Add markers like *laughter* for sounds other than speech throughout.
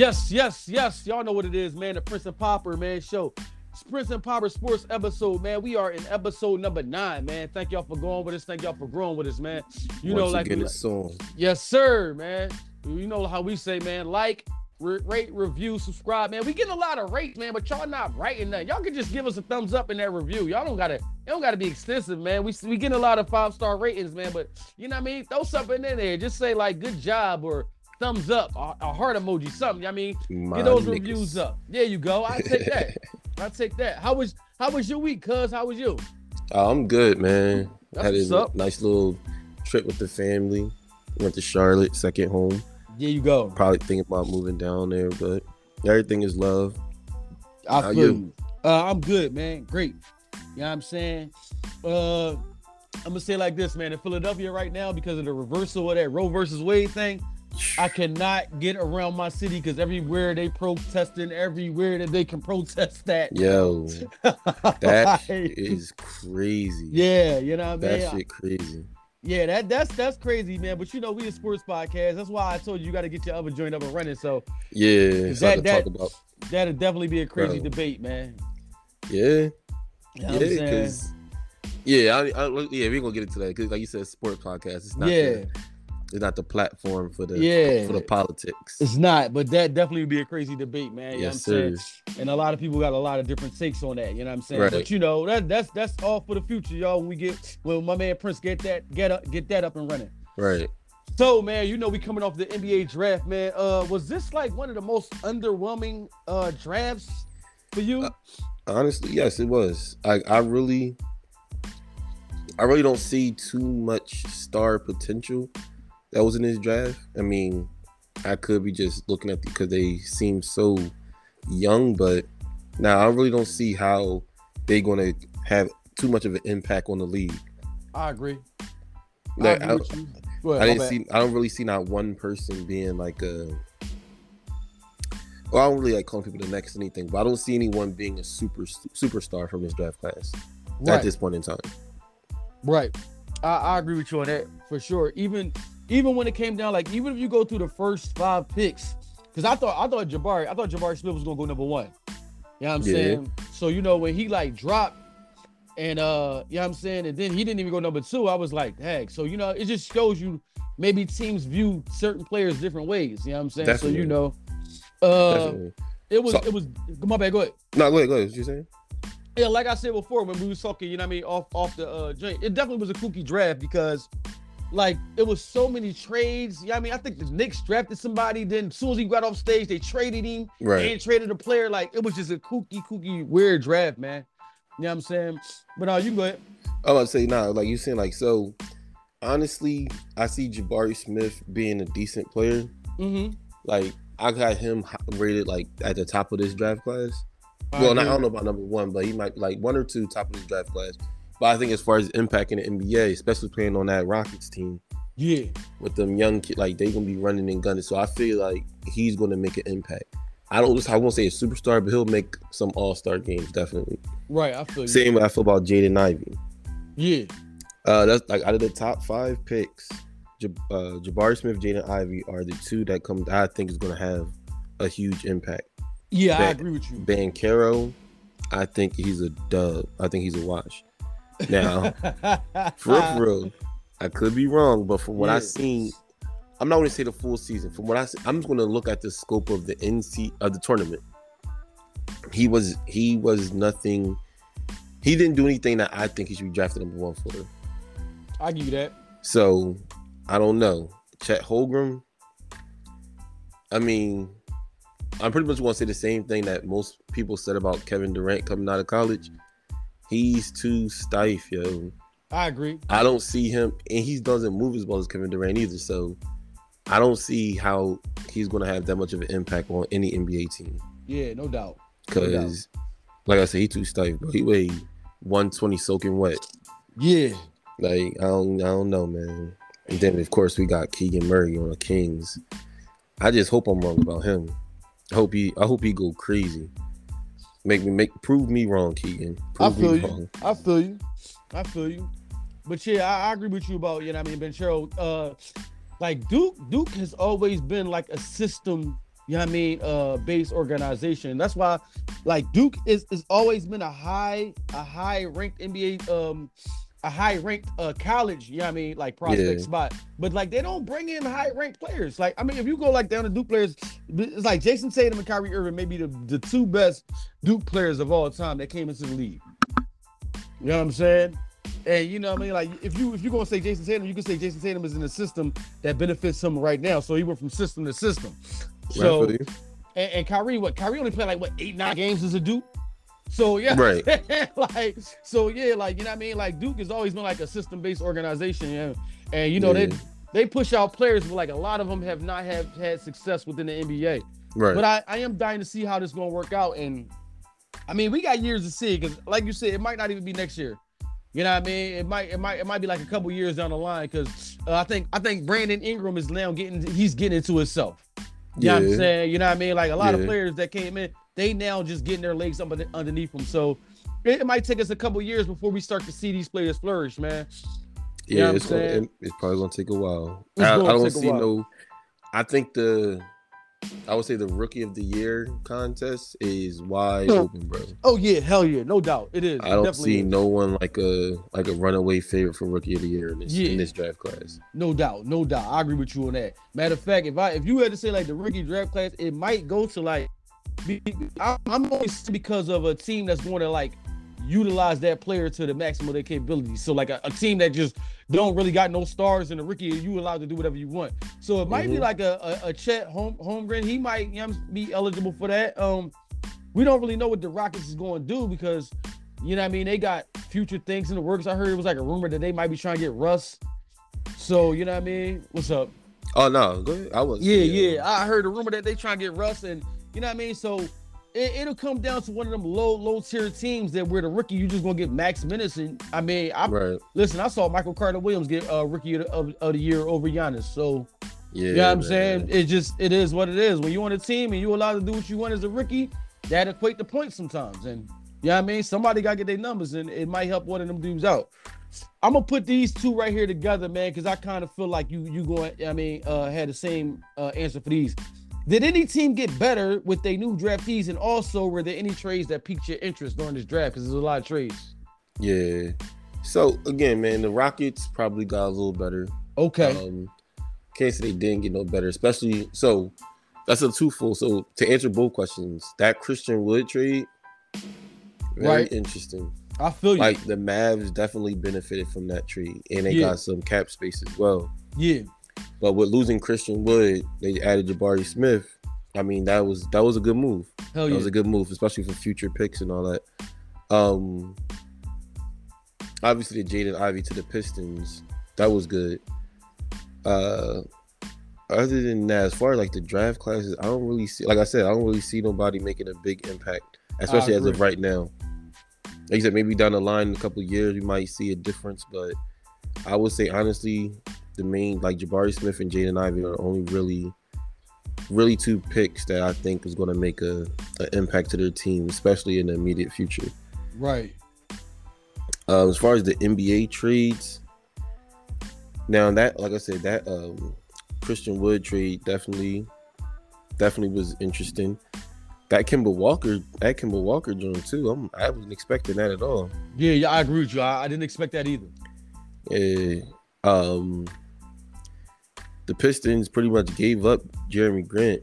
Yes, yes, yes. Y'all know what it is, man. The Prince and Popper, man, show. It's Prince and Popper Sports episode, man. We are in episode number nine, man. Thank y'all for going with us. Thank y'all for growing with us, man. You know, Once like, again, we- it's song. yes, sir, man. You know how we say, man. Like, rate, review, subscribe, man. We getting a lot of rates, man, but y'all not writing that. Y'all can just give us a thumbs up in that review. Y'all don't gotta, it don't gotta be extensive, man. We we getting a lot of five star ratings, man. But you know what I mean? Throw something in there. Just say like good job or thumbs up, a, a heart emoji, something. I mean, My Get those niggas. reviews up. There you go. I take that. I take that. How was how was your week, cuz? How was you? Oh, I'm good, man. That's Had what's a up. nice little trip with the family. Went to Charlotte, second home. There you go. Probably thinking about moving down there, but everything is love. I How feel you? you. Uh, I'm good, man. Great. You know what I'm saying? Uh I'm gonna say like this, man. In Philadelphia right now, because of the reversal of that Roe versus Wade thing, I cannot get around my city because everywhere they protesting, everywhere that they can protest that. Yo, *laughs* that Like, is crazy. yeah, you know what I mean? that shit crazy. Yeah, that that's that's crazy, man. But you know, we a sports podcast. That's why I told you you got to get your other joint up and running. So Yeah, that- about. that'll definitely be a crazy Bro. debate, man. Yeah, You know yeah, what I'm because yeah, I, I, yeah, we gonna get into that because, like you said, sports podcast. It's not Yeah, the, it's not the platform for the Yeah. for the politics. it's not, but that definitely would be a crazy debate, man. You yes, know what I'm sir. saying? And a lot of people got a lot of different takes on that. You know what I'm saying? Right. But you know, that that's that's all for the future, y'all. When we get when my man Prince get that get up get that up and running. Right. So man, you know we coming off the NBA draft, man. Uh, was this like one of the most underwhelming uh drafts for you? Uh, Honestly, yes, it was. I I really I really don't see too much star potential that was in this draft. I mean, I could be just looking at because they seem so young, but now I really don't see how they're gonna have too much of an impact on the league. I agree. Like, I I, agree you. Ahead, I didn't see. I don't really see not one person being like a. Well, I don't really like calling people the next anything, but I don't see anyone being a super superstar from this draft class right, at this point in time. right. I, I agree with you on that for sure. Even even when it came down, like even if you go through the first five picks, because I thought I thought Jabari, I thought Jabari Smith was gonna go number one. You know what I'm Yeah. saying? So you know when he like dropped and uh you know what I'm saying, and then he didn't even go number two, I was like, heck. So you know, it just shows you maybe teams view certain players different ways. You know what I'm saying? So you know, uh Definitely. it was So- it was my bad, go ahead. No, go ahead. Go ahead. What you saying? Yeah, like I said before, when we was talking, you know what I mean, off off the uh joint, it definitely was a kooky draft because like it was so many trades. Yeah, I mean, I think the Knicks drafted somebody, then as soon as he got off stage, they traded him Right. and traded a player. Like it was just a kooky, kooky, weird draft, man. You know what I'm saying? But uh, you can go ahead. I was about to say nah. Like you saying, like so. Honestly, I see Jabari Smith being a decent player. Mm-hmm. Like I got him rated like at the top of this draft class. well, not, I don't know about number one, but he might like one or two top of this draft class. But I think as far as impact in the NBA, especially playing on that Rockets team Yeah, with them young kids, like they gonna be running and gunning. So I feel like he's gonna make an impact. I don't just I won't say a superstar, but he'll make some All Star games definitely. right. I feel you. Same way I feel about Jaden Ivey. Yeah, Uh, that's like out of the top five picks, Jab- uh, Jabari Smith, Jaden Ivey are the two that come. I think is gonna have a huge impact. yeah, I agree with you. Banchero, I think he's a dub. I think he's a wash. Now, for real, I could be wrong, but from what Yeah. I've seen, I'm not going to say the full season. From what I, see, I'm just going to look at the scope of the NC of the tournament. He was he was nothing. He didn't do anything that I think he should be drafted number one for. I give you that. So I don't know. Chet Holmgren. I mean, I'm pretty much going to say the same thing that most people said about Kevin Durant coming out of college. He's too stiff, yo. I agree. I don't see him, and he doesn't move as well as Kevin Durant either. So I don't see how he's going to have that much of an impact on any NBA team. Yeah, no doubt. Because, like I said, he too stiff, bro. He weighed 120 soaking wet. Yeah, Like I don't, I don't know, man. And then of course we got Keegan Murray on the Kings. I just hope I'm wrong about him. I hope he, I hope he go crazy. Make me make prove me wrong, Keegan. I feel you. wrong. I feel you. I feel you. But yeah, I, I agree with you about you know what I mean, Banchero. Uh, like Duke, Duke has always been like a system. you know what I mean, uh base organization. That's why like Duke is is always been a high, a high ranked NBA um a high ranked uh college, you know what I mean, like prospect Yeah. spot. But like they don't bring in high ranked players. Like, I mean, if you go like down to Duke players, it's like Jayson Tatum and Kyrie Irving, maybe the, the two best Duke players of all time that came into the league. You know what I'm saying? And you know what I mean? Like if you if you're gonna say Jayson Tatum, you can say Jayson Tatum is in a system that benefits him right now. So he went from system to system. So and, and Kyrie, what Kyrie only played like what eight, nine games as a Duke. So yeah, Right. *laughs* like so yeah, like you know what I mean. Like Duke has always been like a system-based organization, yeah. And you know Yeah. they they push out players, but like a lot of them have not have had success within the NBA. right. But I, I am dying to see how this gonna work out. And I mean, we got years to see because, like you said, it might not even be next year. You know what I mean? It might, it might, it might be like a couple years down the line because uh, I think, I think Brandon Ingram is now getting, he's getting into himself. You know what I'm saying? You know what I mean? Like a lot of players that came in, they now just getting their legs up under- underneath them. So it, might take us a couple years before we start to see these players flourish, man. You yeah, it's gonna, it- it's probably gonna take a while. It's I, I don't see no. I think the, I would say the rookie of the year contest is wide open, bro. Oh yeah, hell yeah, no doubt, it is. I don't Definitely see is. no one like a like a runaway favorite for rookie of the year in this Yeah. in this draft class. No doubt, no doubt. I agree with you on that. Matter of fact, if I if you had to say like the rookie draft class, it might go to like I'm I'm only because of a team that's going to like utilize that player to the maximum of their capabilities. So like a, a team that just don't really got no stars in the rookie, you allowed to do whatever you want. So it might be Mhm. like a a, a Chet home Holmgren. He might you know, be eligible for that. Um, we don't really know what the Rockets is going to do because you know what I mean they got future things in the works. I heard it was like a rumor that they might be trying to get Russ. So you know what I mean? What's up? Oh no, go ahead. I was Yeah, yeah. I heard a rumor that they trying to get Russ, and you know what I mean. So it, it'll come down to one of them low, low tier teams that where the rookie you just gonna get max minutes. And I mean, I Right. listen. I saw Michael Carter Williams get uh, rookie of, the- of, of the year over Giannis. So Yeah. you know what I'm man. saying? It just it is what it is. When you on a team and you allowed to do what you want as a rookie, that equate to points sometimes. And you know what I mean? Somebody gotta get their numbers and it might help one of them dudes out. I'm gonna put these two right here together, man, because I kind of feel like you you going, I mean, uh had the same uh answer for these. Did any team get better with their new draftees? And also, were there any trades that piqued your interest during this draft? Because there's a lot of trades. Yeah. So again, man, the Rockets probably got a little better. Okay. Um, can't say they didn't get no better, especially so. That's a twofold. So to answer both questions, that Christian Wood trade, very Right. interesting. I feel you. Like the Mavs definitely benefited from that trade, and they Yeah. got some cap space as well. yeah. But with losing Christian Wood, they added Jabari Smith. I mean, that was that was a good move. Hell That yeah. was a good move, especially for future picks and all that. Um, obviously the Jaden Ivey to the Pistons, that was good. Uh, other than that, as far as like the draft classes, I don't really see. Like I said, I don't really see nobody making a big impact, especially as of right now. Like you said, maybe down the line in a couple of years, we might see a difference. But I would say honestly, the main like Jabari Smith and Jaden Ivey are only really really two picks that I think is going to make a an impact to their team, especially in the immediate future. Right. Uh, as far as the NBA trades, now that like I said, that um, Christian Wood trade definitely definitely was interesting. That Kemba Walker, that Kemba Walker joint too. I'm, I wasn't expecting that at all. Yeah, yeah, I agree with you. I, I didn't expect that either. Eh, um, the Pistons pretty much gave up Jerami Grant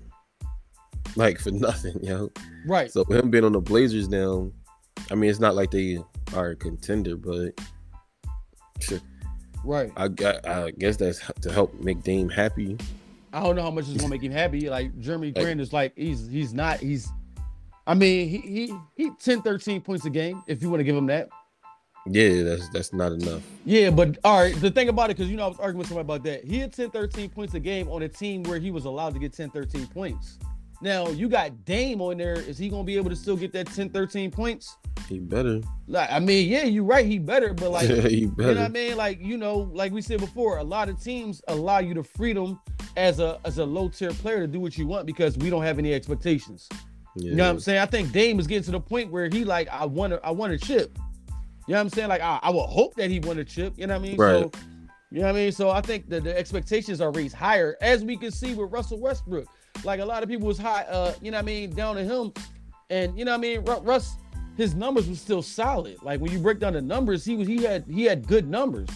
like for *laughs* nothing, you know. Right. So him being on the Blazers now, I mean, it's not like they are a contender, but right. I got, I guess that's to help make Dame happy. I don't know how much it's gonna make him happy. Like Jerami Like- Grant is like he's he's not he's I mean he he he 10 13 points a game if you want to give him that. Yeah, that's that's not enough. Yeah, but all right, the thing about it cuz you know I was arguing with somebody about that. He had 10 13 points a game on a team where he was allowed to get 10 13 points. Now, you got Dame on there. Is he going to be able to still get that 10 13 points? He better. Like I mean, yeah, you're right, he better, but like *laughs* he You know what I mean? Like, you know, like we said before, a lot of teams allow you the freedom as a as a low tier player to do what you want because we don't have any expectations. Yeah. You know what I'm saying? I think Dame is getting to the point where he like, I want to I want a chip. You know what I'm saying? Like I, I would hope that he won a chip. You know what I mean? Right. So you know what I mean? So I think that the expectations are raised higher, as we can see with Russell Westbrook. like a lot of people was high, uh, you know what I mean, down to him, and you know what I mean, Ru- Russ, his numbers was still solid. Like when you break down the numbers, he was he had he had good numbers.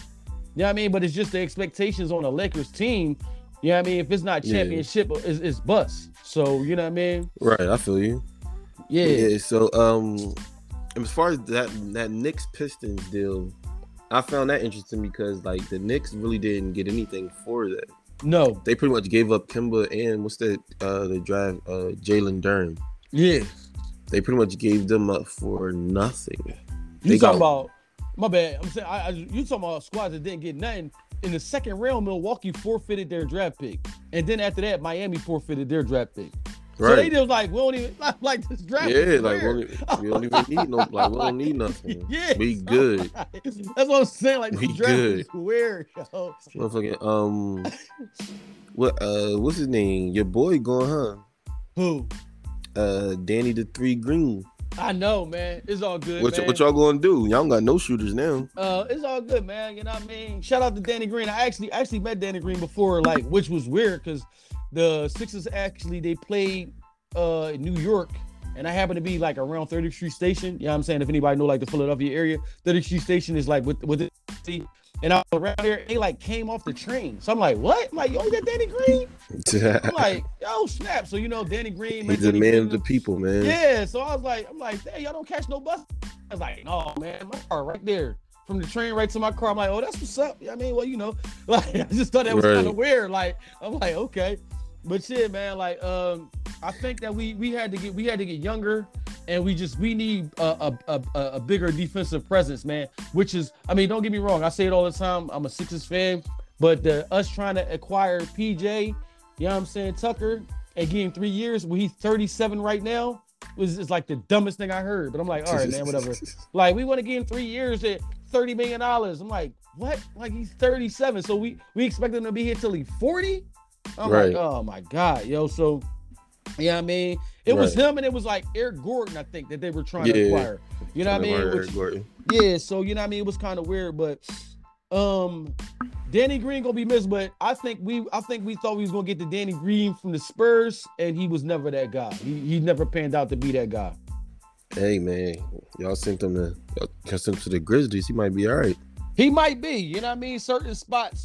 You know what I mean? But it's just the expectations on the Lakers team. You know what I mean? If it's not Yeah. championship, it's, it's bust. So you know what I mean? Right, I feel you. Yeah. Yeah. So um, as far as that that Knicks Pistons deal, I found that interesting because like the Knicks really didn't get anything for that. No. They pretty much gave up Kemba and what's that uh the drive uh Jalen Duren. Yeah. They pretty much gave them up for nothing. You They talking got- about my bad. I'm saying I, I you talking about squads that didn't get nothing. In the second round, Milwaukee forfeited their draft pick, and then after that, Miami forfeited their draft pick. So they Right. just like we don't even *laughs* like, like this draft. Yeah, like we don't, we don't even need no like we don't need *laughs* nothing. Yeah, We good. That's what I'm saying. Like We this draft good. is weird, yo. Motherfucking um what uh what's his name? Your boy going, huh? Who? Uh Danny the three green. I know, man. It's all good, What, y- what y'all gonna do? Y'all don't got no shooters now. uh, it's all good, man. You know what I mean? Shout out to Danny Green. I actually actually met Danny Green before, like, which was weird because the Sixers actually they played uh in New York, and I happen to be like around 30th Street Station. You know what I'm saying? If anybody know like the Philadelphia area, 30th Street Station is like with with it. And I was around there, they like came off the train. So I'm like, what? I'm like, yo, that Danny Green? *laughs* I'm like, yo, snap. So you know, Danny Green. He's a man of the people, man. yeah, so I was like, I'm like, hey, y'all don't catch no bus. I was like, no, man, my car right there. From the train right to my car. I'm like, oh, that's what's up. I mean, well, you know, like *laughs* I just thought that was Right. kind of weird. Like, I'm like, okay. But shit, man, like, um, I think that we we had to get we had to get younger and we just we need a a, a, a bigger defensive presence, man. Which is, I mean, don't get me wrong, I say it all the time. I'm a Sixers fan, but the, us trying to acquire PJ, you know what I'm saying, Tucker, and give him three years when he's 37 right now was is like the dumbest thing I heard. But I'm like, all right, man, whatever. *laughs* Like we want to get in three years at 30 million dollars. I'm like, what? Like he's 37, so we we expect him to be here till he's 40. I'm Right. like, oh my god, yo. So, yeah, I mean, it was him and it was like Eric Gordon, I think, that they were trying to acquire. You know what I mean? Eric Which- Gordon. yeah, so you know what I mean. It was kind of weird, but um, Danny Green gonna be missed. But I think we, I think we thought we was gonna get the Danny Green from the Spurs, and he was never that guy. He, he never panned out to be that guy. Hey man, y'all sent him to y'all sent him to the Grizzlies. He might be all right. He might be, you know what I mean. Certain spots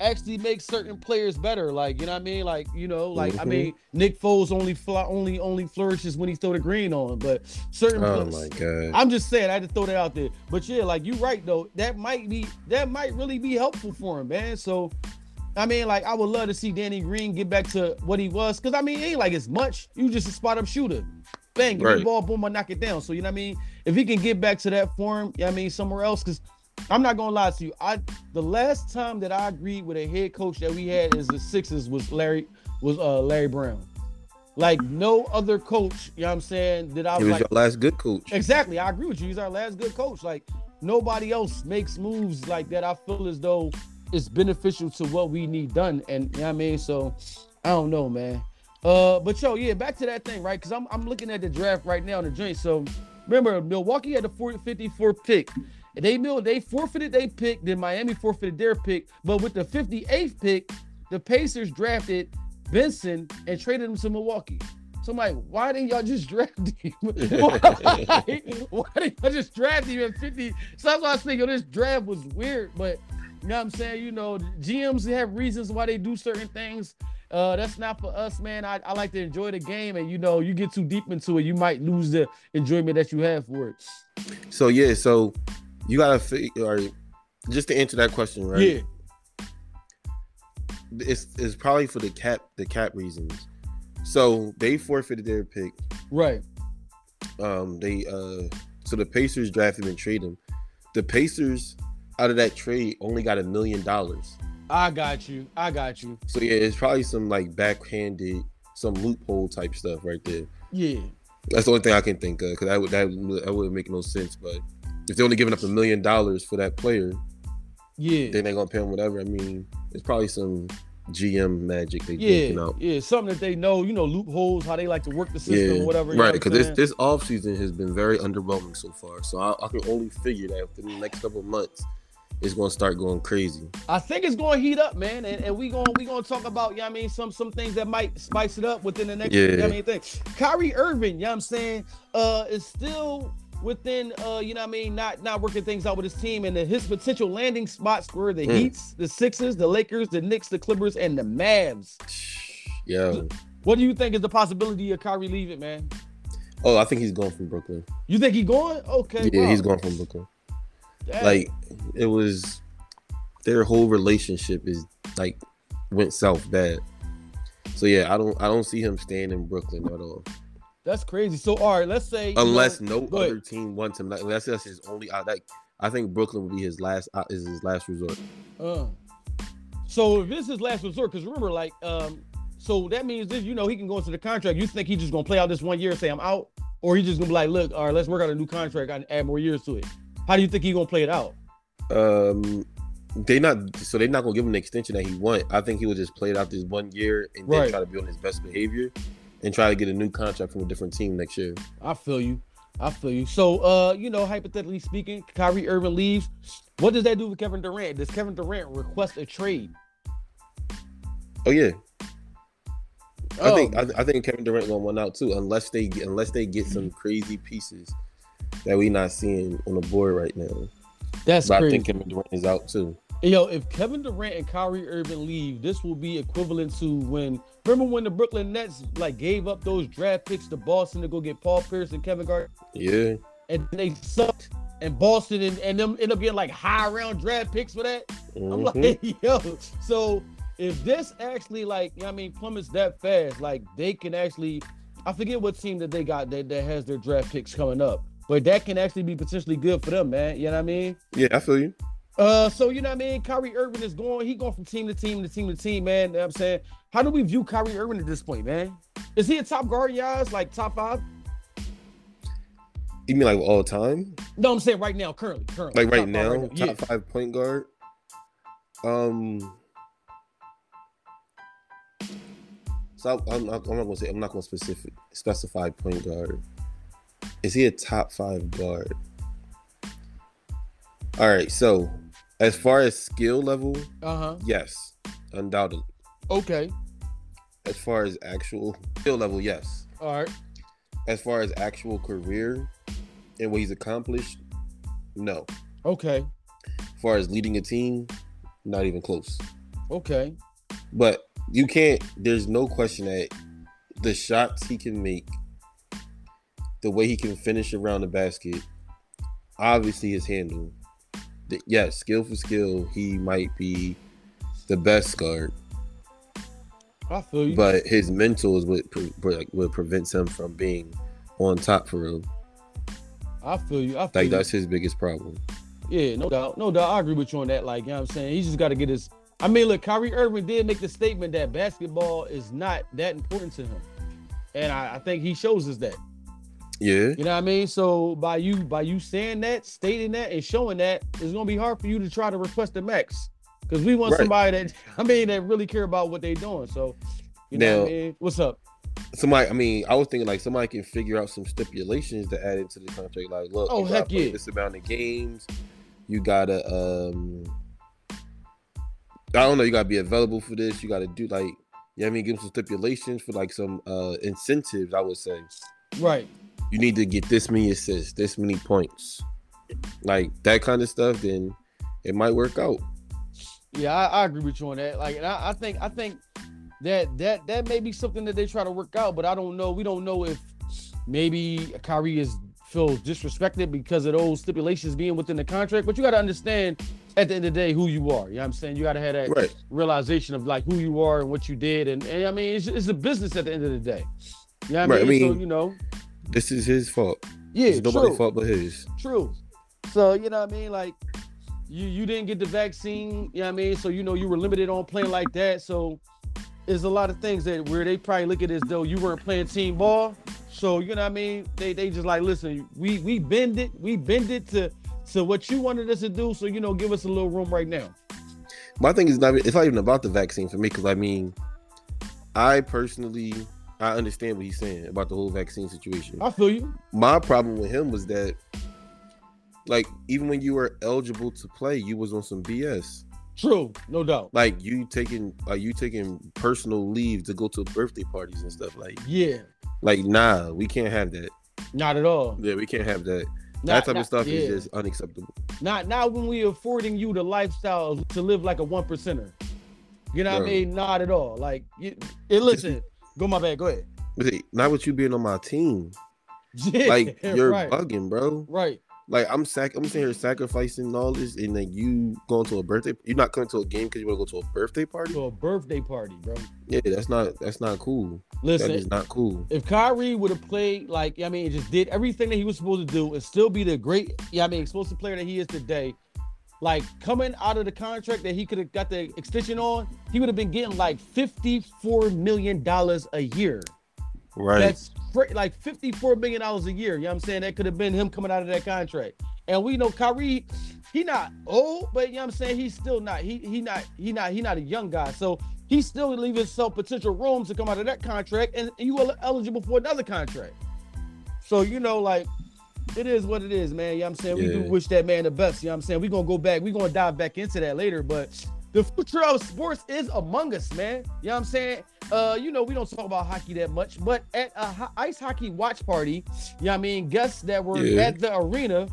actually make certain players better. Like you know what I mean. Like you know, like I Mhm. mean, Nick Foles only fly, only only flourishes when he throw the green on, but certain. Oh pla- my god. I'm just saying, I had to throw that out there. But yeah, like you're right though, that might be that might really be helpful for him, man. So I mean, like I would love to see Danny Green get back to what he was, because I mean, it ain't like as much. You just a spot up shooter. Bang, give me the ball, boom, I knock it down. So you know what I mean? If he can get back to that form, yeah, I mean, somewhere else, because I'm not gonna lie to you. I the last time that I agreed with a head coach that we had as the Sixers was Larry was uh Larry Brown. Like no other coach, you know what I'm saying, that I He was was like your last good coach. Exactly. I agree with you. He's our last good coach. Like nobody else makes moves like that. I feel as though it's beneficial to what we need done. And you know what I mean? So I don't know, man. Uh, but yo, yeah, back to that thing, right? Because I'm I'm looking at the draft right now in the joint. So remember, Milwaukee had the 40, 54th pick. They they forfeited their pick, then Miami forfeited their pick. But with the 58th pick, the Pacers drafted Besson and traded him to Milwaukee. So I'm like, why didn't y'all just *laughs* draft him? why, *laughs* why didn't y'all just draft him at 50? So that's why I was thinking, this draft was weird. But you know what I'm saying? You know, GMs have reasons why they do certain things. Uh, that's not for us, man. I, I like to enjoy the game, and you know, you get too deep into it, you might lose the enjoyment that you have for it. So yeah, so you gotta figure. Or just to answer that question, right? Yeah, It's it's probably for the cap the cap reasons. So they forfeited their pick. right. Um, they uh, so the Pacers drafted and traded him. The Pacers out of that trade only got a million dollars. I got you. I got you. So yeah, it's probably some like backhanded, some loophole type stuff right there. Yeah. That's the only thing I can think of because that would that, would- that wouldn't make no sense. But if they're only giving up a million dollars for that player, Yeah. then they're gonna pay him whatever. I mean, it's probably some GM magic they Yeah, thinking out. yeah, something that they know, you know, loopholes, how they like to work the system, Yeah, whatever. right. Because this this off season has been very underwhelming so far. So I, I can only figure that within the next couple of months, it's gonna start going crazy. I think it's going to heat up, man, and, and we gonna we going to talk about, you know I mean, some some things that might spice it up within the next, Yeah. you know what I mean, thing. Kyrie Irving, you know what I'm saying, uh, is still within, uh, you know what I mean, not not working things out with his team, and the, his potential landing spots were the Mm. Heats, the Sixers, the Lakers, the Knicks, the Clippers, and the Mavs. *sighs* Yeah. What do you think is the possibility of Kyrie leaving, man? oh, I think he's going from Brooklyn. You think he's going? Okay, Yeah, wow. he's going from Brooklyn. Dang. Like it was, their whole relationship is like went south bad. So yeah, I don't I don't see him staying in Brooklyn at all. That's crazy. So all right, let's say you know- Unless no other team wants him. Like, unless that's his only. I like. I think Brooklyn would be his last. Uh, is his last resort. Uh, so if this is last resort, because remember, like, um, so that means this, you know, he can go into the contract. You think he's just gonna play out this one year and say I'm out, or he's just gonna be like, look, all right, let's work out a new contract and add more years to it. How do you think he gonna play it out? Um, they not. So they're not gonna give him the extension that he want. I think he would just play it out this one year and then try to be on his best behavior, and try to get a new contract from a different team next year. I feel you. I feel you. So, uh, you know, hypothetically speaking, Kyrie Irving leaves. What does that do with Kevin Durant? Does Kevin Durant request a trade? Oh yeah, I Oh, think I, I think Kevin Durant gonna want out too, unless they get unless they get some crazy pieces that we not seeing on the board right now. that's But I think Kevin Durant is out too. Yo, if Kevin Durant and Kyrie Irving leave, this will be equivalent to when remember when the Brooklyn Nets like gave up those draft picks to Boston to go get Paul Pierce and Kevin Garnett, Yeah, and they sucked, and Boston and, and them end up getting like high round draft picks for that. I'm Mhm. like, *laughs* yo, so if this actually like, you know I mean, plummets that fast, like they can actually, I forget what team that they got that, that has their draft picks coming up, but that can actually be potentially good for them, man. You know what I mean? yeah, I feel you. Uh, so you know what I mean? Kyrie Irving is going, he going from team to team to team to team, man. You know what I'm saying? How do we view Kyrie Irving at this point, man? Is he a top guard, y'all's like top five? You mean like all time? No, I'm saying right now, currently, currently. Like right top five now, Yeah. top five point guard. Um. So I- I'm not, I'm not gonna say I'm not gonna specific specify point guard. Is he a top five guard? All right. So as far as skill level, Uh-huh. yes, undoubtedly. Okay. As far as actual skill level, yes. All right. As far as actual career and what he's accomplished, no. Okay. As far as leading a team, not even close. Okay. But you can't. There's no question that the shots he can make, the way he can finish around the basket, obviously his handle. Yes, skill for skill, he might be the best guard, I feel you. but his mental is what pre- pre- like, what prevents him from being on top for real. I feel you. I feel Like you. that's his biggest problem. Yeah, no doubt. No doubt. I agree with you on that. Like, you know what I'm saying? He just got to get his. I mean, look, Kyrie Irving did make the statement that basketball is not that important to him. And I, I think he shows us that. Yeah, You know what I mean? So by you by you saying that, stating that, and showing that, it's gonna be hard for you to try to request the max. Because we want Right. somebody that I mean that really care about what they're doing. So you know what I mean? What's up? somebody. I mean, I was thinking like somebody can figure out some stipulations to add into the contract. Like, look, Oh, heck yeah. this amount of games. You gotta, um, I don't know. You gotta be available for this. You gotta do like, you know what I mean? Give them some stipulations for like some uh incentives. I would say Right. You need to get this many assists, this many points, like that kind of stuff. Then it might work out. Yeah, I, I agree with you on that. Like, and I, I think I think that that that may be something that they try to work out, but I don't know. We don't know if maybe Kyrie is feels disrespected because of those stipulations being within the contract. But you got to understand at the end of the day who you are. You know what I'm saying? You got to have that Right. realization of like who you are and what you did. And, and I mean, it's, it's a business at the end of the day. You know what Right, I I mean? so, mean, you know, This is his fault. yeah, it's nobody's fault but his. True. So you know what I mean? Like you you didn't get the vaccine, you know what I mean? So you know you were limited on playing like that. So there's a lot of things that where they probably look at it as though you weren't playing team ball. So you know what I mean? They they just like listen, we we bend it, we bend it to to what you wanted us to do. So you know, give us a little room right now. My thing is not it's not even about the vaccine for me because I mean, I personally I understand what he's saying about the whole vaccine situation. I feel you. My problem with him was that like even when you were eligible to play, you was on some BS. True, no doubt. Like you taking like you taking personal leave to go to birthday parties and stuff. Like Yeah, like nah, we can't have that. not at all. Yeah, we can't have that. Not, that type not- of stuff yeah. is just unacceptable. Not not when we affording you the lifestyle to live like a one percenter. You know what Bro. I mean? Not at all. Like, you, listen, go my bad. Go ahead. See, not with you being on my team. Yeah, Like *laughs* you're right, bugging, bro. right. Like I'm sac I'm sitting here sacrificing all this, and then you going to a birthday. You're not coming to a game because you want to go to a birthday party. To a birthday party, bro. Yeah, that's not that's not cool. Listen, that is not cool. if Kyrie would have played like I mean, just did everything that he was supposed to do and still be the great, yeah, I mean, explosive player that he is today, like coming out of the contract that he could have got the extension on, he would have been getting like fifty-four million dollars a year. Right. That's fr- like fifty-four million dollars a year. You know what I'm saying? That could have been him coming out of that contract. And we know Kyrie, he not old, but you know what I'm saying? He's still not, he he not, he not, he not a young guy. So he still leaving himself potential room to come out of that contract and, and you are eligible for another contract. So you know, like it is what it is, man. You know what I'm saying? We do wish that man the best. You know what I'm saying? We're gonna go back, we're gonna dive back into that later, but the future of sports is among us, man. You know what I'm saying? Uh, you know, we don't talk about hockey that much, but at a ho- ice hockey watch party, you know what I mean, guests that were Yeah. at the arena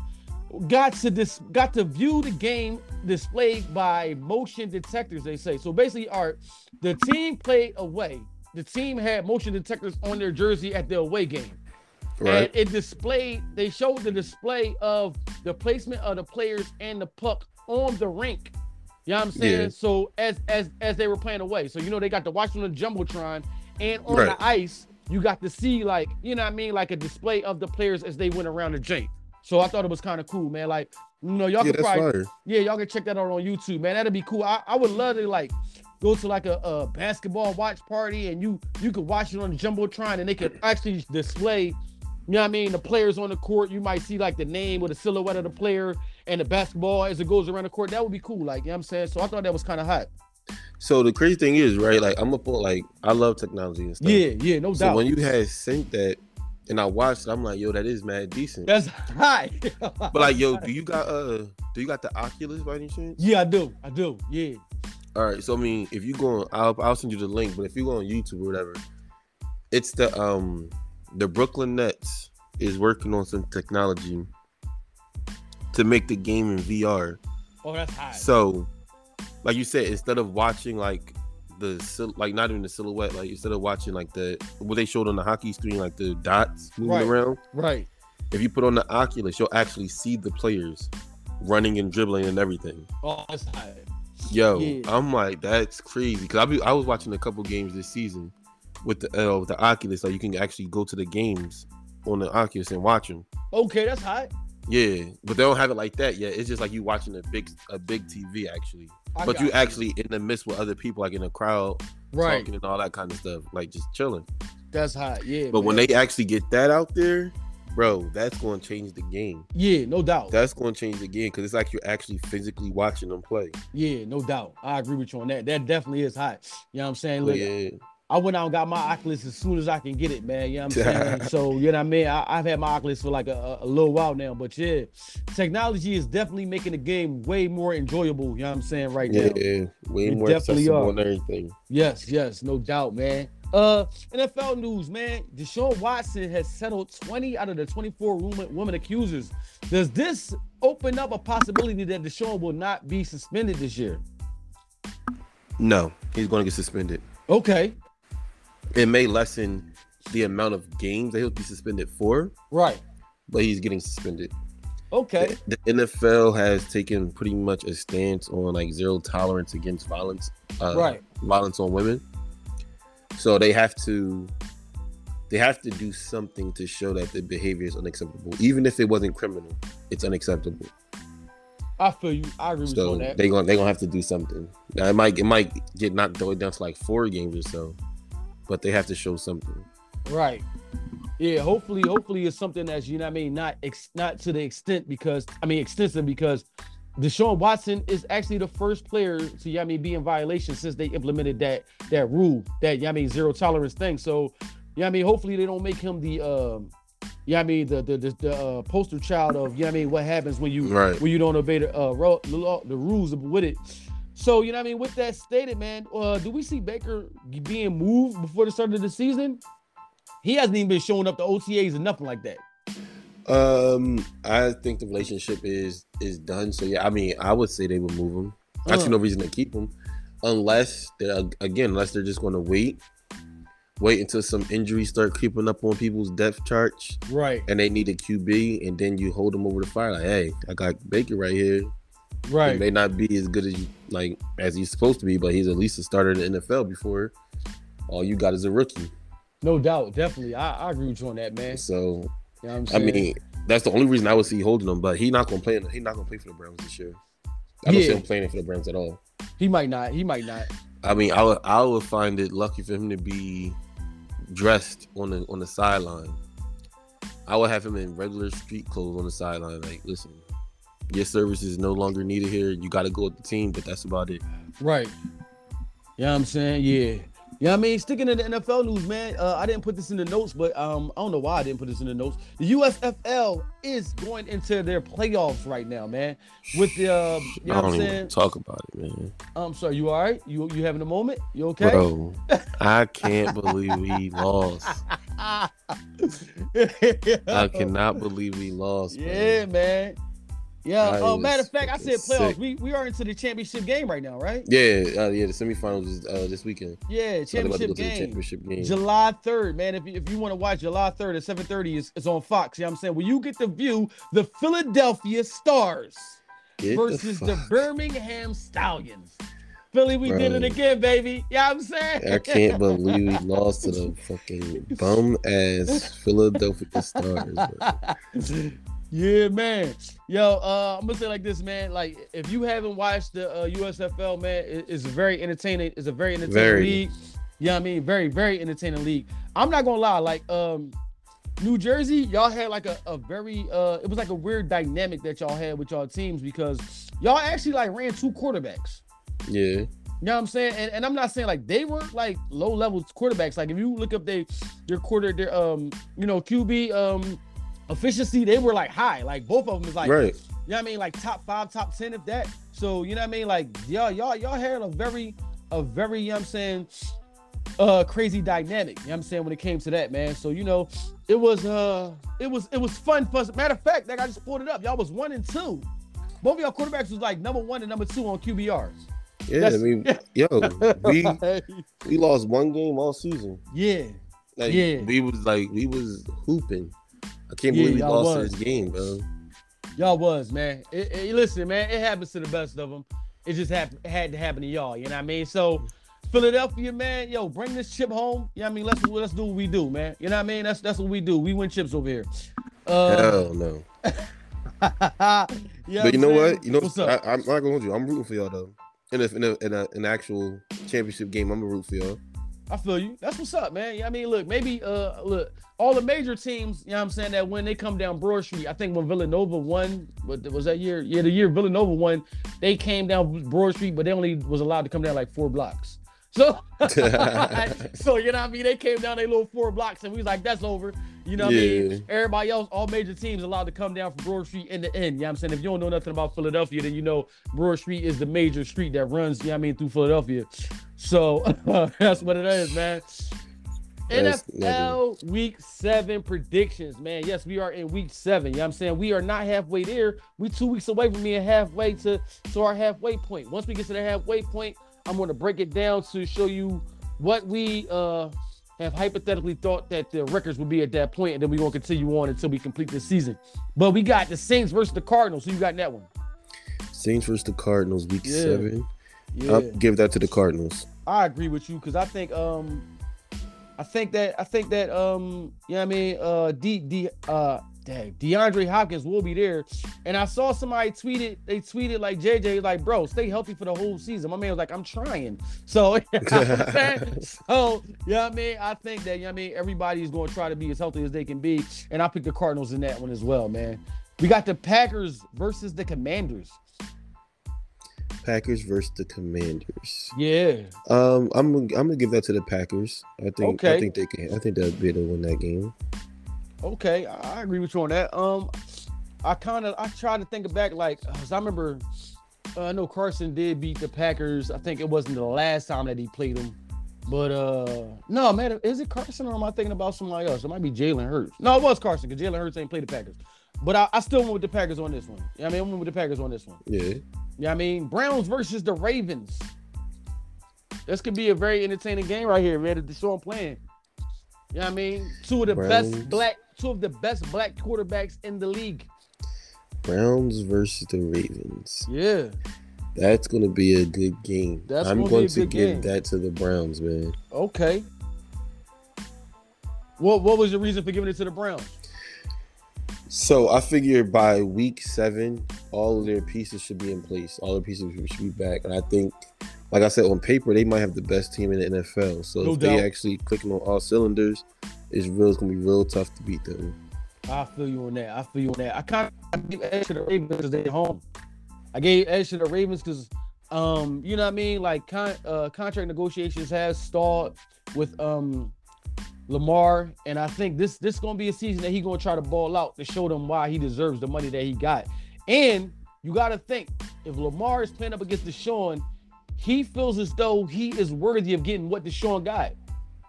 got to dis- got to view the game displayed by motion detectors, they say. So basically, art, the team played away. The team had motion detectors on their jersey at the away game. Right. And it displayed, they showed the display of the placement of the players and the puck on the rink. You know what I'm saying? Yeah. So as as as they were playing away. So you know they got to watch on the Jumbotron and on Right. the ice, you got to see like, you know what I mean, like a display of the players as they went around the jank. So I thought it was kind of cool, man. Like, you know, y'all yeah, could probably fire. yeah, y'all can check that out on YouTube, man. That'd be cool. I, I would love to like go to like a, a basketball watch party and you you could watch it on the jumbotron and they could actually display, you know what I mean, the players on the court. You might see like the name or the silhouette of the player and the basketball as it goes around the court. That would be cool. Like, you know what I'm saying? So I thought that was kind of hot. So the crazy thing is, right? Like I'm a point. Like I love technology and stuff. Yeah, yeah, no So doubt. So when you had sent that, and I watched, it, I'm like, yo, that is mad decent. That's high. *laughs* But like, yo, do you got uh, do you got the Oculus by any chance? yeah, I do. I do. Yeah. All right. So I mean, if you go on, I'll I'll send you the link. But if you go on YouTube or whatever, it's the um the Brooklyn Nets is working on some technology to make the game in VR. Oh, that's hot. So, like you said, instead of watching like the like not even the silhouette, like instead of watching like the what they showed on the hockey screen, like the dots moving Right. around. right. If you put on the Oculus, you'll actually see the players running and dribbling and everything. Oh, that's hot. Yo, Yeah. I'm like, that's crazy. Because I be I was watching a couple games this season with the uh, with the Oculus, so you can actually go to the games on the Oculus and watch them. Okay, that's hot. Yeah, but they don't have it like that yet. It's just like you watching a big a big TV actually, I but you actually in the midst with other people, like in a crowd, right. talking and all that kind of stuff, like just chilling. That's hot. Yeah. But when they actually get that out there, bro, that's going to change the game. yeah, no doubt. That's going to change the game because it's like you're actually physically watching them play. Yeah, no doubt. I agree with you on that. That definitely is hot. You know what I'm saying? Look, yeah, I went out and got my Oculus as soon as I can get it, man. You know what I'm saying? *laughs* so, you know what I mean? I, I've had my Oculus for like a, a, a little while now, but yeah, technology is definitely making the game way more enjoyable. You know what I'm saying? Right yeah, now. yeah, way We more definitely accessible are. and everything. Yes, yes, no doubt, man. Uh, NFL news, man. Deshaun Watson has settled 20 out of the 24 women, women accusers. Does this open up a possibility that Deshaun will not be suspended this year? No, he's going to get suspended. Okay, It may lessen the amount of games that he'll be suspended for, right. but he's getting suspended. Okay. The, the NFL has taken pretty much a stance on like zero tolerance against violence, uh, Right. Violence on women. So they have to, they have to do something to show that the behavior is unacceptable, even if it wasn't criminal. It's unacceptable. I feel you. I agree with you So on that. they gonna they gonna have to do something. Now it might it might get knocked down to like four games or so, but they have to show something. Right. Yeah, hopefully, hopefully it's something that's you know what I mean, not ex- not to the extent because I mean extensive because Deshaun Watson is actually the first player to you know what I mean be in violation since they implemented that that rule, that you know what I mean zero tolerance thing. So you know I mean, hopefully they don't make him the um yeah, I mean the the the, the uh, poster child of yeah, I mean what happens when you Right. when you don't obey the uh ro- the, law, the rules with it. So you know, what I mean, with that stated, man, uh, do we see Baker being moved before the start of the season? He hasn't even been showing up to OTAs or nothing like that. Um, I think the relationship is is done. So yeah, I mean, I would say they would move him. I see Uh. no reason to keep him, unless they're again, unless they're just going to wait, wait until some injuries start creeping up on people's depth charts, Right, and they need a QB, and then you hold them over the fire. Like, hey, I got Baker right here. He right. may not be as good as you like as he's supposed to be, but he's at least a starter in the NFL before all you got is a rookie. No doubt, definitely. I, I agree with you on that, man. So You know I mean, that's the only reason I would see holding him. But he's not gonna play. He not gonna play for the Browns this year. I don't see him playing for the Browns at all. he might not. He might not. I mean, I would I would find it lucky for him to be dressed on the on the sideline. I would have him in regular street clothes on the sideline. Like, listen, your service is no longer needed here. You got to go with the team, but that's about it. Right. You know I'm saying? Yeah. Yeah, I mean, sticking to the NFL news, man. Uh, I didn't put this in the notes, but um, I don't know why I didn't put this in the notes. The USFL is going into their playoffs right now, man. With the, uh, you know I what don't I'm even saying? talk about it, man. I'm sorry. You all right? You you having a moment? You okay? Bro, *laughs* I can't believe we lost. *laughs* I cannot believe we lost. bro. Yeah, man. Yeah. That Oh, matter of fact, I said playoffs. sick. We we are into the championship game right now, right? Yeah, uh, yeah. The semifinals is uh, this weekend. Yeah, So they're about to championship go game. championship game. July 3rd, man. If you, if you want to watch July 3rd at 7:30, is it's on Fox. You know what I'm saying? Well, you get to view the Philadelphia Stars Get versus the, fuck- Birmingham Stallions. Philly, we did it again, baby. You know I'm saying? I can't *laughs* believe we lost to the fucking bum ass Philadelphia Stars. *laughs* Yeah, man. Yo, uh, I'm gonna say like this, man. Like, if you haven't watched the uh, USFL, man, it- it's very entertaining. It's a very entertaining Very. league. Yeah, I mean, very, very entertaining league. I'm not gonna lie, like, um, New Jersey, y'all had like a, a very uh it was like a weird dynamic that y'all had with y'all teams because y'all actually like ran two quarterbacks. Yeah, You know what I'm saying? And, and I'm not saying like they weren't like low level quarterbacks. Like if you look up they their quarter their um you know QB um efficiency, they were like high. Like both of them is like right. you know what I mean, like top five, top ten, if that. So you know what I mean, like y'all, y'all, y'all had a very, a very, you know what I'm saying, uh, crazy dynamic. You know what I'm saying when it came to that, man. So you know, it was, uh, it was, it was fun. For matter of fact, like I just pulled it up. Y'all was one and two. Both of y'all quarterbacks was like number one and number two on QBRs. Yeah, I mean, *laughs* yo, we we lost one game all season. yeah, Like, Yeah. we was like we was hooping. I can't Yeah, believe we lost was. this game, bro. y'all was man. It, it- listen, man, it happens to the best of them. It just happened, had to happen to y'all. You know what I mean? So. Philadelphia, man, yo, bring this chip home. You know what I mean? Let's let's do what we do, man. You know what I mean? That's that's what we do. We win chips over here. Uh, Hell no. *laughs* yeah, but you know saying? what? You know? I, I'm not gonna hold you. I'm rooting for y'all though. In a in a in a, an actual championship game, I'm gonna root for y'all. I feel you. That's what's up, man. Yeah, I mean, look, maybe uh look, all the major teams, you know what I'm saying, that when they come down Broad Street, I think when Villanova won, what was that year? Yeah, the year Villanova won, they came down Broad Street, but they only was allowed to come down like four blocks. So, *laughs* *laughs* so you know what I mean? They came down their little four blocks and we was like, that's over. You know what I mean? Everybody else, all major teams allowed to come down from Broad Street in the end. You know what I'm saying? If you don't know nothing about Philadelphia, then you know Broad Street is the major street that runs, you know what I mean, through Philadelphia. So *laughs* that's what it is, man. That's NFL week seven predictions, man. Yes, we are in week seven. You know what I'm saying? We are not halfway there. We two weeks away from being halfway to, to our halfway point. Once we get to the halfway point, I'm going to break it down to show you what we uh have hypothetically thought that the records would be at that point, and then we're gonna continue on until we complete the season. But we got the Saints versus the Cardinals. Who you got in that one? Saints versus the Cardinals, week Yeah. seven. Yeah, I'll give that to the Cardinals. I agree with you because I think um I think that I think that um you know what I mean uh D D uh dang, DeAndre Hopkins will be there. And I saw somebody tweeted, they tweeted like JJ, like, bro, stay healthy for the whole season. My man was like, I'm trying. So, *laughs* you know I'm *laughs* so you know what I mean? I think that, you know what I mean, everybody's going to try to be as healthy as they can be. And I picked the Cardinals in that one as well, man. We got the Packers versus the Commanders. Packers versus the Commanders. Yeah. Um, I'm gonna, I'm gonna give that to the Packers. I think Okay. I think they can. I think they'll be able to win that game. Okay, I, agree with you on that. Um, I kind of I tried to think back like 'cause I remember uh, I know Carson did beat the Packers. I think it wasn't the last time that he played them. But uh no, man, is it Carson or am I thinking about somebody else? It might be Jalen Hurts. No, it was Carson because Jalen Hurts ain't played the Packers. But I, I still went with the Packers on this one. Yeah, I mean, I went with the Packers on this one. Yeah. Yeah, I mean, Browns versus the Ravens. This could be a very entertaining game right here, man. The show I'm playing. Yeah, I mean, two of the Browns. best black, two of the best black quarterbacks in the league. Browns versus the Ravens. Yeah. That's gonna be a good game. That's I'm a good give game. that to the Browns, man. Okay. What What was your reason for giving it to the Browns? So I figure by week seven, all of their pieces should be in place. All their pieces should be back. And I think, like I said, on paper, they might have the best team in the NFL. So No if doubt. they actually clicking on all cylinders, it's real. It's gonna be real tough to beat them. I feel you on that. I feel you on that. I kind of give edge to the Ravens because they're home. I gave edge to the Ravens because, um, you know what I mean. Like con- uh, contract negotiations has stalled with um Lamar, and I think this this gonna be a season that he gonna try to ball out to show them why he deserves the money that he got. And you got to think if Lamar is playing up against Deshaun, he feels as though he is worthy of getting what Deshaun got.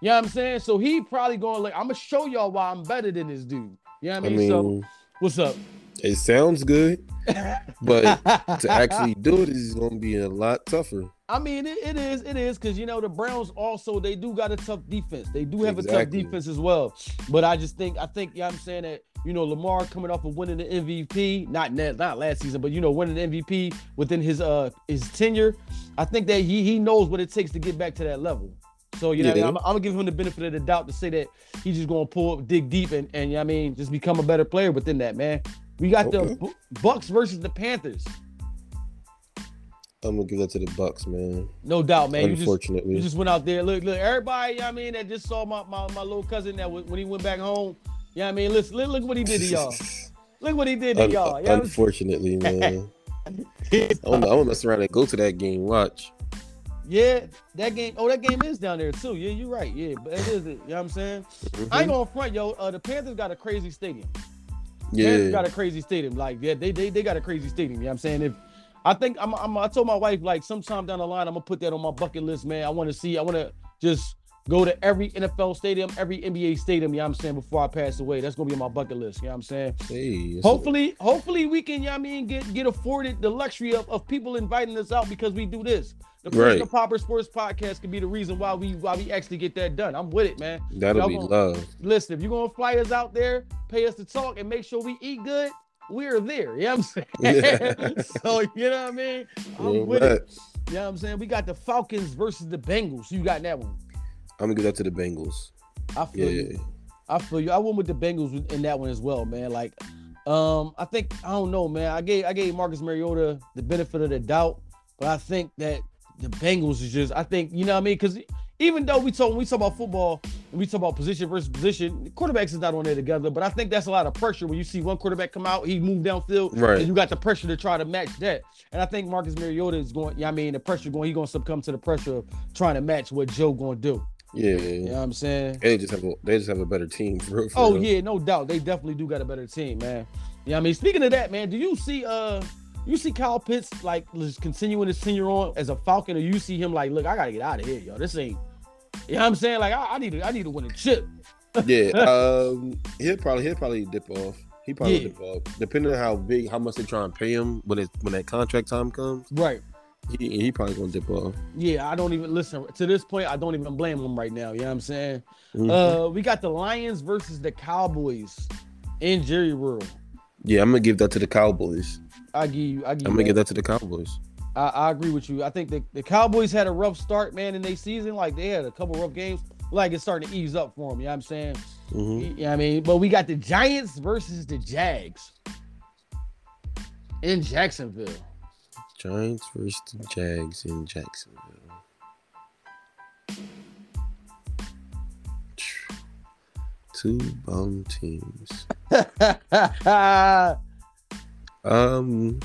You know what I'm saying? So he probably going like, I'm gonna show y'all why I'm better than this dude. You know what I I mean? so what's up? it sounds good, but *laughs* to actually do it is gonna be a lot tougher. I mean, it, it is, it is, because you know the Browns also they do got a tough defense. They do have a tough defense as well. But I just think, I think, yeah, I'm saying that you know Lamar coming off of winning the MVP, not net, not last season, but you know winning the MVP within his uh his tenure. I think that he he knows what it takes to get back to that level. So you know, I Yeah. mean? I'm, I'm gonna give him the benefit of the doubt to say that he's just gonna pull, up, dig deep, and and you know I mean, just become a better player within that man. We got Okay. the Bu- Bucs versus the Panthers. I'm gonna give that to the Bucs, man. No doubt, man. You just Unfortunately, You just went out there. Look, look, everybody, you know what I mean, that just saw my, my, my little cousin that was, when he went back home. You know what I mean? Listen, look, look what he did to y'all. *laughs* Look what he did to Un- y'all. You know unfortunately, man. I'm *laughs* I want to mess around and go to that game. Watch. Yeah, that game. Oh, that game is down there too. Yeah, you're right. Yeah, but it is. it. You know what I'm saying? Mhm. I ain't gonna front, yo. Uh, the Panthers got a crazy stadium. Panthers yeah, got a crazy stadium. Like, yeah, they, they they got a crazy stadium. You know what I'm saying? If I think I'm, I'm I told my wife like sometime down the line I'm gonna put that on my bucket list, man. I want to see. I want to just go to every NFL stadium, every NBA stadium. You know what I'm saying? Before I pass away, that's gonna be on my bucket list. You know what I'm saying? hey, Hopefully, hopefully we can, you know what I mean, get get afforded the luxury of, of people inviting us out because we do this. The Right. Personal Popper Sports Podcast could be the reason why we why we actually get that done. I'm with it, man. that'll y'all be gonna- love. Listen, if you're gonna fly us out there, pay us to talk and make sure we eat good, we're there. You know what I'm saying? *laughs* Yeah. *laughs* so you know what I mean? I'm with it. You know what I'm saying? We got the Falcons versus the Bengals. You got that one. I'm gonna give that to the Bengals. I feel Yeah, you. I feel you. I went with the Bengals in that one as well, man. Like, um, I think I don't know, man. I gave I gave Marcus Mariota the benefit of the doubt, but I think that the Bengals is just. I think you know what I mean because even though we talk when we talk about football and we talk about position versus position, quarterbacks is not on there together. But I think that's a lot of pressure when you see one quarterback come out, he move downfield, Right. and you got the pressure to try to match that. And I think Marcus Mariota is going. Yeah, I mean the pressure going. He going to succumb to the pressure of trying to match what Joe going to do. yeah. You know what I'm saying? They just have a they just have a better team. *laughs* For real, for Oh real. yeah, no doubt. They definitely do got a better team, man. Yeah, I mean, speaking of that, man, do you see uh you see Kyle Pitts like just continuing his tenure on as a Falcon, or you see him like, look, I gotta get out of here, yo. This ain't you know what I'm saying? Like I, I need to I need to win a chip. *laughs* yeah. Um, he'll probably he'll probably dip off. He probably Yeah. dip off, depending on how big, how much they try and pay him when it when that contract time comes. Right. He he probably gonna dip off. Yeah, I don't even listen to this point, I don't even blame him right now. You know what I'm saying? Mhm. Uh we got the Lions versus the Cowboys in Jerry World. yeah, I'm gonna give that to the Cowboys. I give you I give I'm gonna give that to the Cowboys. I, I agree with you. I think the, the Cowboys had a rough start, man, in their season. Like they had a couple rough games. Like it's starting to ease up for them. You know what I'm saying? hmm You know what I mean? But we got the Giants versus the Jags in Jacksonville. Giants versus the Jags in Jacksonville. Two bum teams. *laughs* Um,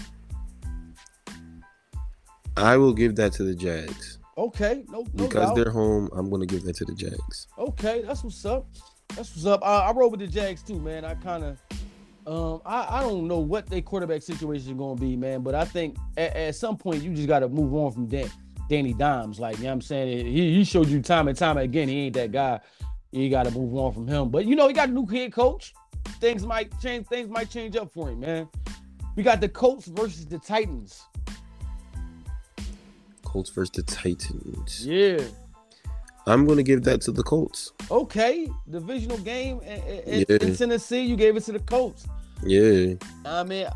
I will give that to the Jags okay, no, no because doubt. they're home. I'm gonna give that to the Jags. Okay, that's what's up. That's what's up. I, I roll with the Jags too, man. I kind of, um, I, I don't know what their quarterback situation is going to be, man. But I think at, at some point you just got to move on from Dan, Danny Dimes. Like, you know what I'm saying? He, he showed you time and time again he ain't that guy. You got to move on from him. But you know, he got a new head coach. Things might change. Things might change up for him, man. We got the Colts versus the Titans. Colts versus the Titans. Yeah. I'm gonna give that to the Colts. Okay, divisional game in, in, Yeah. in Tennessee. You gave it to the Colts. Yeah. I mean,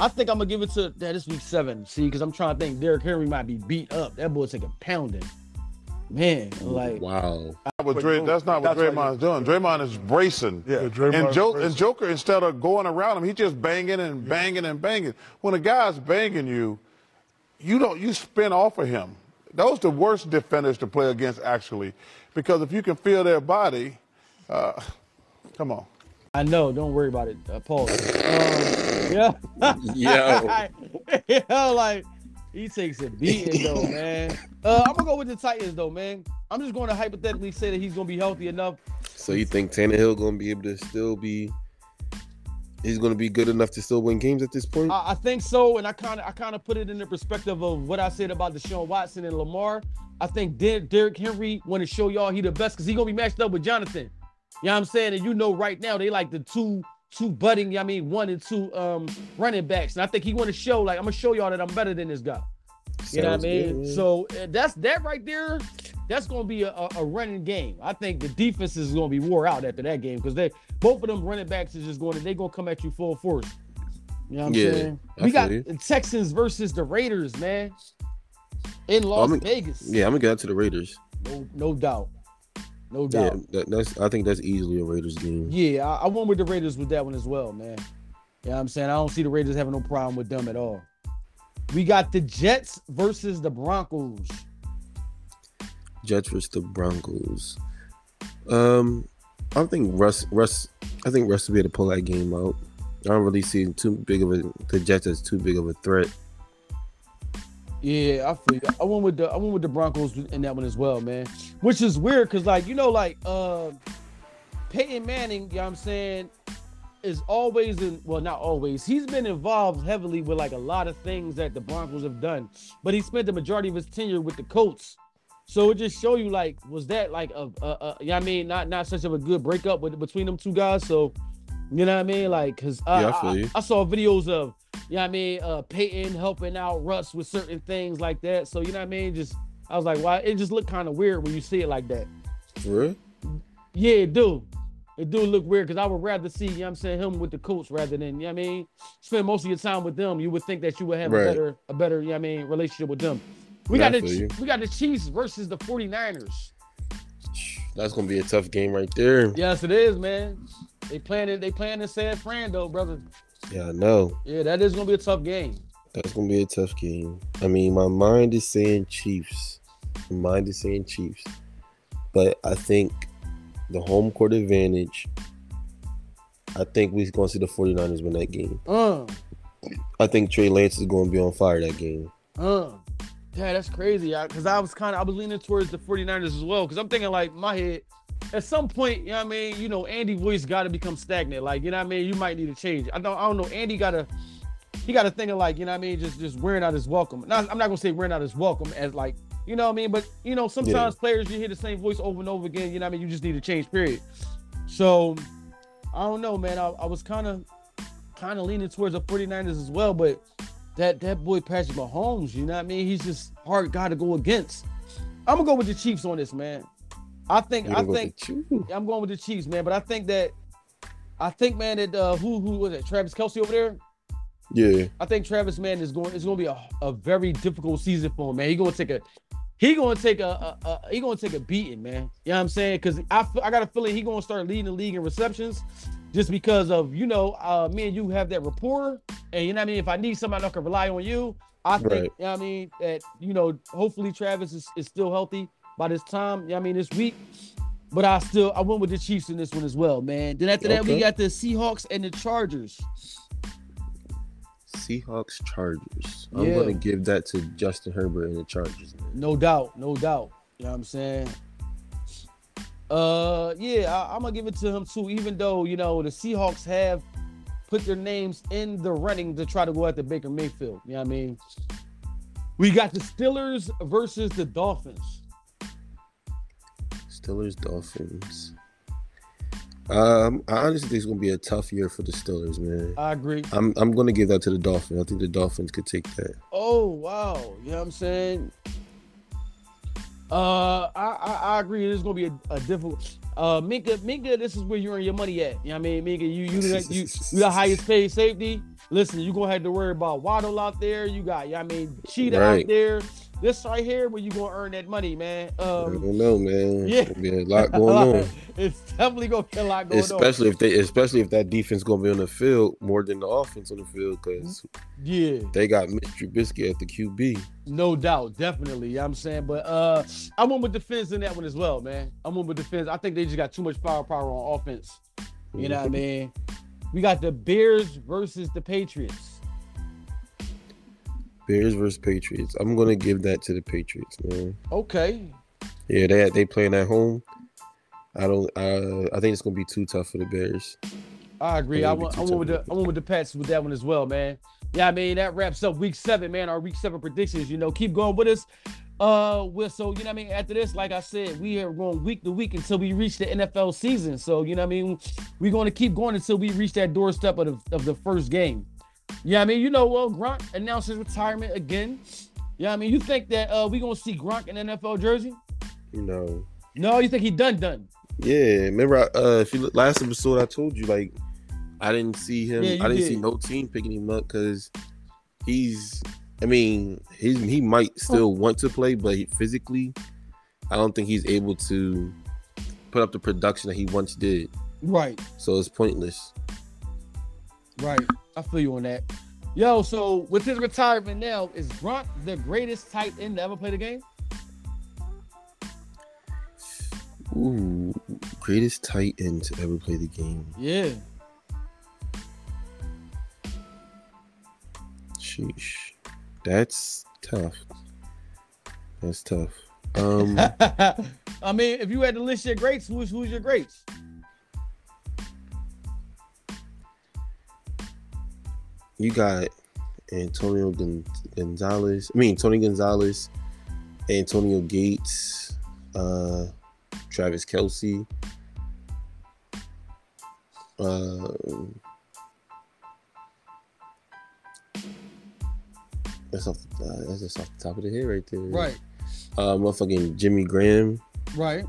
I, think I'm gonna give it to that. This week seven. See, because I'm trying to think. Derrick Henry might be beat up. That boy's take a pounding. Man, like Wow. Not what Dray, that's not what That's what Draymond's doing. Draymond is bracing. Yeah, and, Draymond's jo- bracing. and Joker, instead of going around him, he just banging and banging and banging. When a guy's banging you, you don't you spin off of him. Those the worst defenders to play against, actually, because if you can feel their body, uh, come on. I know. Don't worry about it. Uh, Paul. Um, yeah. *laughs* Yo. *laughs* yeah, like he takes a *laughs* beating though, man. Uh, I'm gonna go with the Titans though, man. I'm just going to hypothetically say that he's gonna be healthy enough. So you think Tannehill gonna be able to still be? He's gonna be good enough to still win games at this point. I, I think so, and I kind of I kind of put it in the perspective of what I said about Deshaun Watson and Lamar. I think Der- Derrick Henry want to show y'all he the best because he gonna be matched up with Jonathan. You know what I'm saying? And you know right now they like the two two budding, I mean one and two um running backs. And I think he want to show like I'm gonna show y'all that I'm better than this guy. You know what I mean? good. So uh, that's that right there. That's gonna be a, a, a running game. I think the defense is gonna be wore out after that game because they both of them running backs is just going to they gonna come at you full force. You know what I'm Yeah, saying? I We got the Texans versus the Raiders, man. In Las I'm- Vegas. yeah, I'm gonna get out to the Raiders. No, no doubt. No Yeah, doubt. that, that's. I think that's easily a Raiders game. Yeah, I, I went with the Raiders with that one as well, man. You know what I'm saying? I don't see the Raiders having no problem with them at all. We got the Jets versus the Broncos. Jets versus the Broncos. Um, I think Russ. Russ. I think Russ will be able to pull that game out. I don't really see too big of a the Jets as too big of a threat. Yeah, I feel you. I went with the I went with the Broncos in that one as well, man. Which is weird because like you know like uh Peyton Manning, you know what I'm saying, is always in well not always. He's been involved heavily with like a lot of things that the Broncos have done, but he spent the majority of his tenure with the Colts. So it just show you like was that like a, a, a you know I mean not not such of a good breakup with, between them two guys. So you know what I mean like because I, Yeah, I I. I saw videos of you know what I mean uh Peyton helping out Russ with certain things like that. So you know what I mean just I was like why it just looked kind of weird when you see it like that. For real? Yeah, it do. It do look weird because I would rather see, you know what I'm saying, him with the Colts rather than, you know what I mean, spend most of your time with them. You would think that you would have Right. a better, a better, you know what I mean, relationship with them. We Yeah, got the we got the Chiefs versus the 49ers. That's gonna be a tough game right there. Yes, it is, man. They playing it, they playing in San Fran though, brother. Yeah, I know. Yeah, that is gonna be a tough game. That's gonna be a tough game. I mean, my mind is saying Chiefs. My mind is saying Chiefs. But I think the home court advantage. I think we're gonna see the 49ers win that game. Uh, I think Trey Lance is gonna be on fire that game. uh. Yeah, that's crazy. Because I, was kind of I was leaning towards the 49ers as well. Because I'm thinking like my head, at some point, you know what I mean, you know, Andy voice gotta become stagnant. Like, you know what I mean? You might need to change. I don't I don't know. Andy gotta he got a thing of like, you know what I mean, just just wearing out his welcome. Not, I'm not gonna say wearing out his welcome as like, you know what I mean? But you know, sometimes players you hear the same voice over and over again, you know what I mean? You just need to change, period. So I don't know, man. I, I was kind of kind of leaning towards the 49ers as well, but that that boy Patrick Mahomes, you know what I mean? He's just hard guy to go against. I'm gonna go with the Chiefs on this, man. I think I think with the Chiefs? I'm going with the Chiefs, man. But I think that I think, man, that uh, who who was it? Travis Kelce over there. Yeah, I think Travis, man, is going. It's going to be a, a very difficult season for him, man. He going to take a he going to take a, a, a he going to take a beating, man. You know what I'm saying? Because I I got a feeling he going to start leading the league in receptions, just because of you know uh, me and you have that rapport, and you know what I mean. If I need somebody I can rely on you, I think Right. you know what I mean that you know hopefully Travis is, is still healthy by this time. I mean this week. But I still I went with the Chiefs in this one as well, man. Then after that we got the Seahawks and the Chargers. Seahawks Chargers. I'm Yeah. gonna give that to Justin Herbert and the Chargers. Man. No doubt, no doubt. You know what I'm saying? Uh, yeah, I, am gonna give it to him too. Even though you know the Seahawks have put their names in the running to try to go after Baker Mayfield. You know what I mean? We got the Steelers versus the Dolphins. Steelers, Dolphins. Um, I honestly think it's gonna be a tough year for the Steelers, man. I agree. I'm I'm gonna give that to the Dolphins. I think the Dolphins could take that. Oh wow, you know what I'm saying? Uh, I I, I agree. It's gonna be a, a difficult. Uh, Minkah, Minkah, this is where you earn your money at. You know what I mean? Minkah, you you you, you, you the highest paid safety. Listen, you're gonna have to worry about Waddle out there. You got, you know I mean, Cheetah right. out there this right here where you gonna earn that money, man. Um, I don't know, man. *laughs* Yeah, be a lot going on. *laughs* it's definitely gonna be a lot going especially on. if they, especially if that defense gonna be on the field more than the offense on the field, because yeah, they got Mitch Trubisky at the QB. No doubt, definitely. You know I'm saying, but uh, I went with defense in that one as well, man. I went with defense. I think they just got too much firepower on offense. You know what I mm-hmm. mean? We got the Bears versus the Patriots. Bears versus Patriots. I'm gonna give that to the Patriots, man. Okay. Yeah, they they playing at home. I don't. Uh, I think it's gonna be too tough for the Bears. I agree. I, went, I went with the I went with the Pats with that one as well, man. Yeah, I mean that wraps up week seven, man. Our week seven predictions. You know, keep going with us. Uh, well, so you know, I mean, after this, like I said, we are going week to week until we reach the NFL season. So you know, I mean, we're going to keep going until we reach that doorstep of the of the first game. Yeah, I mean, you know, well, Gronk announced his retirement again. Yeah, I mean, you think that uh we gonna see Gronk in NFL jersey? No. No, you think he done done? Yeah, remember uh if you look last episode I told you like I didn't see him. Yeah, I didn't did. see no team picking him up because he's. I mean, he he might still want to play, but he, physically, I don't think he's able to put up the production that he once did. Right. So it's pointless. Right. I feel you on that. Yo, so with his retirement now, is Gronk the greatest tight end to ever play the game? Ooh, greatest tight end to ever play the game. Yeah. Sheesh. That's tough. That's tough. *laughs* Um I mean, if you had to list your greats, who's who's your greats? You got Antonio Gonzalez. I mean Tony Gonzalez, Antonio Gates, uh, Travis Kelce. Uh, that's off. Uh, that's just off the top of the head right there. Right. Uh, motherfucking Jimmy Graham. Right.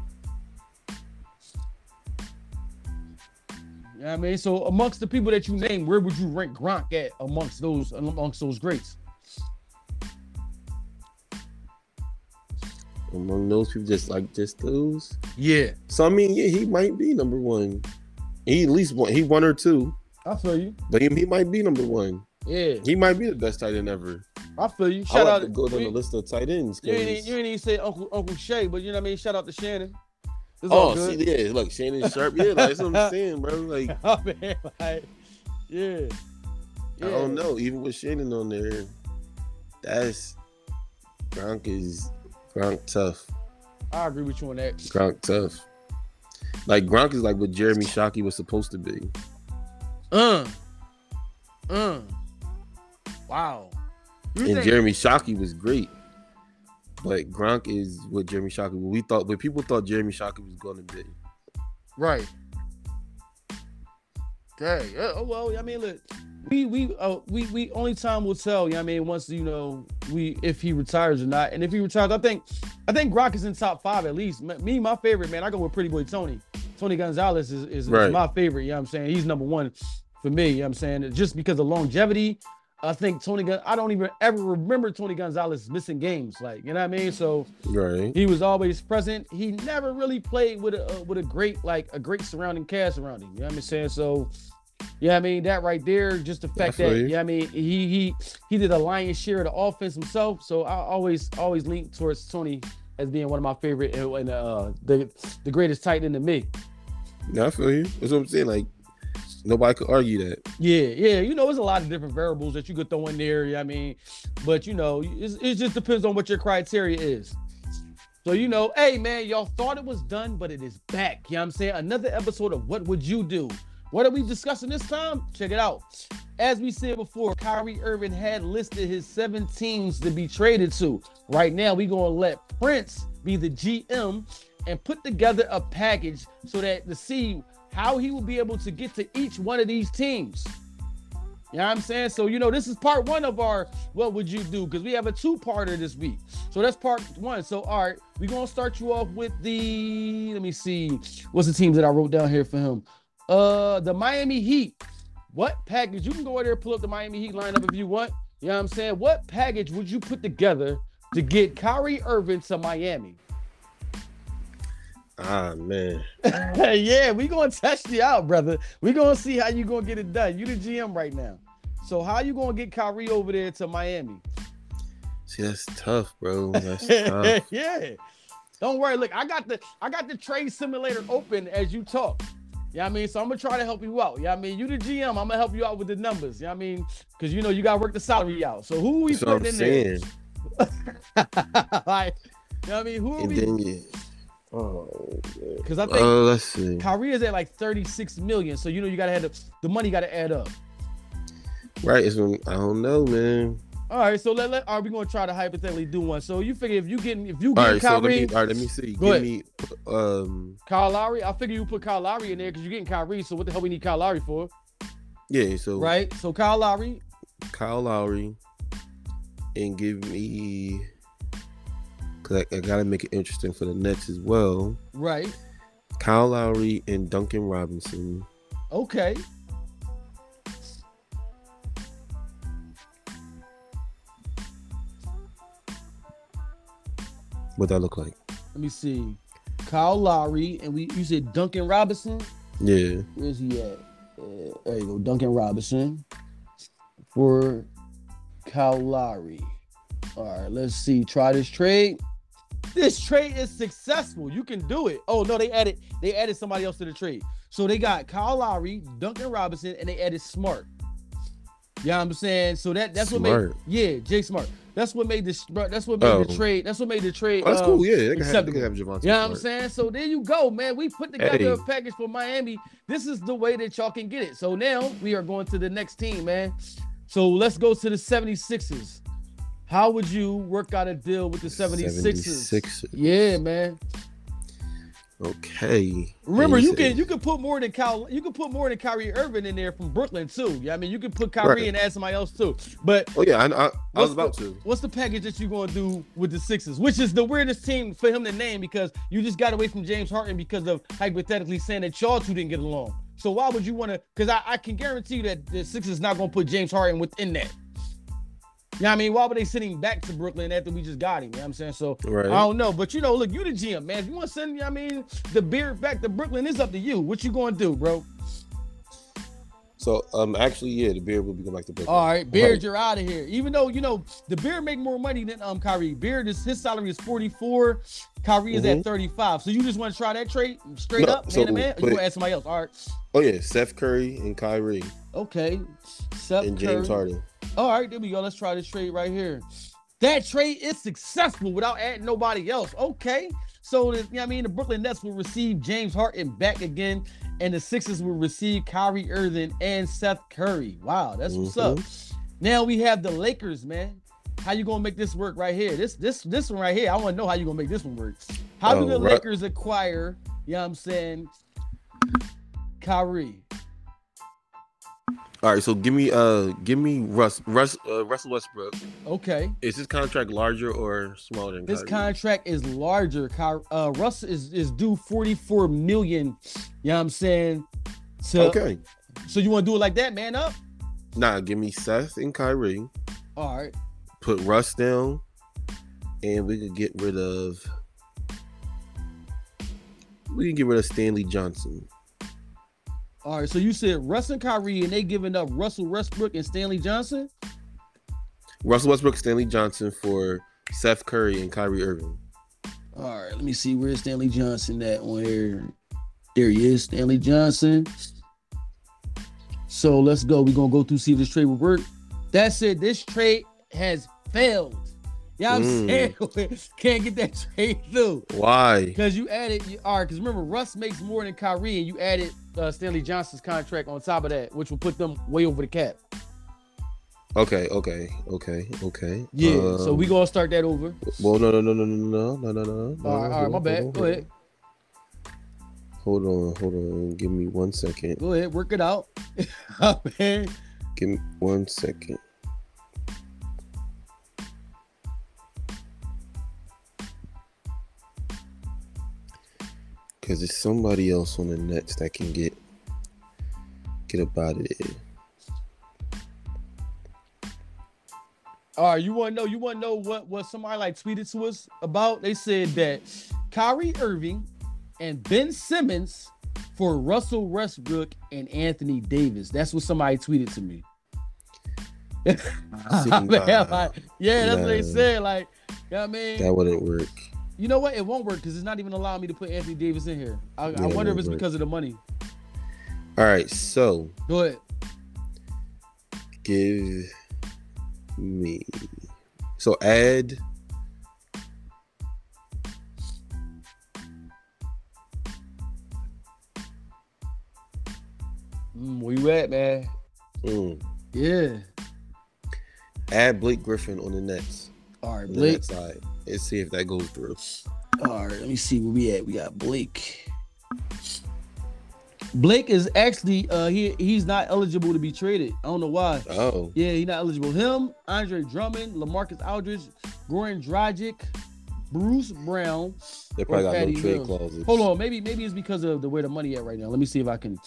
I mean? So amongst the people that you name, where would you rank Gronk at amongst those amongst those greats? Among those people, just like just those. Yeah. So I mean, yeah, he might be number one. He at least one. He one or two. I feel you. But he, he might be number one. Yeah. He might be the best tight end ever. I feel you. Shout out to go down the list of tight ends. You ain't, you ain't even say Uncle Uncle Shay, but you know what I mean. Shout out to Shannon. It's oh, see, yeah, look, Shannon Sharpe, yeah, like, that's what I'm *laughs* saying, bro. Like, *laughs* oh, man, like, yeah. yeah. I don't know. Even with Shannon on there, that's Gronk is Gronk tough. I agree with you on that. Gronk tough. Like Gronk is like what Jeremy Shockey was supposed to be. Uh. Uh. Wow. You and Jeremy Shockey was great. But Gronk is what Jeremy Shockey. We thought, but people thought Jeremy Shockey was going to be. Right. Okay. Oh well, I mean, look, we we uh, we we only time will tell. You know I mean, once you know we if he retires or not, and if he retires, I think I think Gronk is in top five at least. Me, my favorite man, I go with Pretty Boy Tony. Tony Gonzalez is is, right. is my favorite. You know what I'm saying? He's number one for me. You know what I'm saying? Just because of longevity, I think Tony Gun. I don't even ever remember Tony Gonzalez missing games. Like you know what I mean. So right. he was always present. He never really played with a uh, with a great like a great surrounding cast around him. You know what I'm saying? So yeah, I mean that right there, just the fact that yeah, I mean he he he did a lion's share of the offense himself. So I always always lean towards Tony as being one of my favorite and uh the the greatest tight end to me. Yeah, I feel you. That's what I'm saying. Like Nobody could argue that. Yeah, yeah. You know, there's a lot of different variables that you could throw in there. I mean, but you know, it just depends on what your criteria is. So you know, hey man, y'all thought it was done, but it is back. You know what I'm saying? Another episode of What Would You Do? What are we discussing this time? Check it out. As we said before, Kyrie Irving had listed his seven teams to be traded to. Right now, we're gonna let Prince be the GM and put together a package so that to see how he will be able to get to each one of these teams. You know what I'm saying? So, you know, this is part one of our What Would You Do? Because we have a two parter this week. So that's part one. So, all right, we're going to start you off with the, let me see, what's the teams that I wrote down here for him? Uh, The Miami Heat. What package? You can go over there pull up the Miami Heat lineup if you want. You know what I'm saying? What package would you put together to get Kyrie Irving to Miami? Ah man. *laughs* yeah, we gonna test you out, brother. We gonna see how you gonna get it done. You the GM right now. So how you gonna get Kyrie over there to Miami? See, that's tough, bro. That's *laughs* tough. yeah. Don't worry. Look, I got the I got the trade simulator open as you talk. Yeah, you know I mean, so I'm gonna try to help you out. Yeah, you know I mean, you the GM. I'm gonna help you out with the numbers. Yeah, you know I mean, because you know you gotta work the salary out. So who we I'm in saying. there? *laughs* like, you know what I mean, who we? then you. Oh, Because I think uh, let's see. Kyrie is at like 36 million. So you know you gotta add the, the money gotta add up. Right? It's I don't know, man. All right, so let, let are we gonna try to hypothetically do one? So you figure if you getting if you All get right, so let Kyrie, me. All right, let me see. Go Give me. Um. Kyle Lowry, I figure you put Kyle Lowry in there because you're getting Kyrie. So what the hell we need Kyle Lowry for, Yeah. So right? So Kyle Lowry, Kyle Lowry, and give me. Cause I, I gotta make it interesting for the Nets as well. right? Kyle Lowry and Duncan Robinson. Okay. What that look like? Let me see. Kyle Lowry and we you said Duncan Robinson. Yeah. Where's he at? Uh, there you go, Duncan Robinson for Kyle Lowry. All right, let's see. Try this trade. This trade is successful. You can do it. Oh no, they added they added somebody else to the trade. So they got Kyle Lowry, Duncan Robinson, and they added Smart. Yeah, I'm saying so that that's what Smart. made yeah Jay Smart. That's what made this. That's what made the Oh. trade. That's what made the trade. Oh, that's um, cool. Yeah, they can have, they can have Javonte. you know what I'm saying? So there you go, man. We put together Hey. a package for Miami. This is the way that y'all can get it. So now we are going to the next team, man. So let's go to the 76ers. How would you work out a deal with the 76ers? 76ers. Yeah, man. Okay. Remember, you can you can put more than Kyle, you can put more than Kyrie Irving in there from Brooklyn too. Yeah, I mean you can put Kyrie Right. and add somebody else too. But Oh yeah, I, I, I was about the- to. What's the package that you're gonna do with the Sixers? Which is the weirdest team for him to name because you just got away from James Harden because of hypothetically saying that y'all two didn't get along. So why would you want to? Because I, I can guarantee you that the Sixers not gonna put James Harden within that. You know what I mean? Why would they send him back to Brooklyn after we just got him? You know what I'm saying? So Right. I don't know. But you know, look, you the GM, man. If you want to send, you know what I mean, the beard back to Brooklyn, it's up to you. What you gonna do, bro? So um, actually, yeah, the beard will be going back to Brooklyn. All right, Beard, Right. you're out of here. Even though you know the Beard make more money than um Kyrie. Beard is his salary is 44. Kyrie is at Mhm. 35. So you just want to try that trade straight No, up, man so to man? Or you gonna add somebody else? All right. Oh yeah, Seth Curry and Kyrie Okay. Seth Curry and James Curry. Harden. All right, there we go. Let's try this trade right here. That trade is successful without adding nobody else. Okay. So, you know what I mean, the Brooklyn Nets will receive James Harden back again, and the Sixers will receive Kyrie Irving and Seth Curry. Wow, that's what's up. Mm-hmm. Now we have the Lakers, man. How you gonna make this work right here? This this this one right here. I want to know how you gonna make this one work. How do Oh, the right. Lakers acquire? You know what I'm saying? Kyrie. All right, so give me uh, give me Russ, Russ, uh, Russell Westbrook. Okay. Is his contract larger or smaller than This Kyrie? contract is larger. Ky- Uh, Russ is, is due 44 million. You know what I'm saying? So, Okay. so you want to do it like that, man up? Nah, give me Seth and Kyrie. All right. Put Russ down, and we could get rid of. We can get rid of Stanley Johnson. All right. So you said Russ and Kyrie, and they giving up Russell Westbrook and Stanley Johnson? Russell Westbrook, Stanley Johnson for Seth Curry and Kyrie Irving. All right. Let me see. Where's Stanley Johnson at on here? There he is, Stanley Johnson. So let's go. We're going to go through see if this trade will work. That said, this trade has failed. Yeah, I'm Mm. saying can't get that trade through Why? because you added. You, all right, because remember Russ makes more than Kyrie, and you added uh, Stanley Johnson's contract on top of that, which will put them way over the cap. Okay, okay, okay, okay. Yeah, so Um, we gonna start that over. Well, no, no, no, no, no, no, no, no, no. no. All right, all right, my bad. Go ahead, Hold on, hold on. Give me one second. go ahead, work it out. Oh, man. Give me one second. Cause there's somebody else on the Nets that can get get up out of there. All right, you want to know? You want to know what what somebody like tweeted to us about? They said that Kyrie Irving and Ben Simmons for Russell Westbrook and Anthony Davis. That's what somebody tweeted to me. See, Man, nah, like, yeah, that's what they said. Like, you know what I mean? That wouldn't work. You know what? It won't work because it's not even allowing me to put Anthony Davis in here. I, I Yeah, it wonder if it's work. because of the money. All right, so Go ahead. give me so add Mm, where you at, man? mm, Yeah. add Blake Griffin on the Nets. All right, On the Blake. Nets side. Let's see if that goes through. All right, let me see where we at. We got Blake. Blake is actually uh he he's not eligible to be traded. I don't know why. Oh, Yeah, he's not eligible. Him, Andre Drummond, LaMarcus Aldridge, Goran Dragic, Bruce Brown. they probably got Patty no trade Mills. clauses. Hold on, maybe maybe it's because of the where the money at right now. Let me see if I can.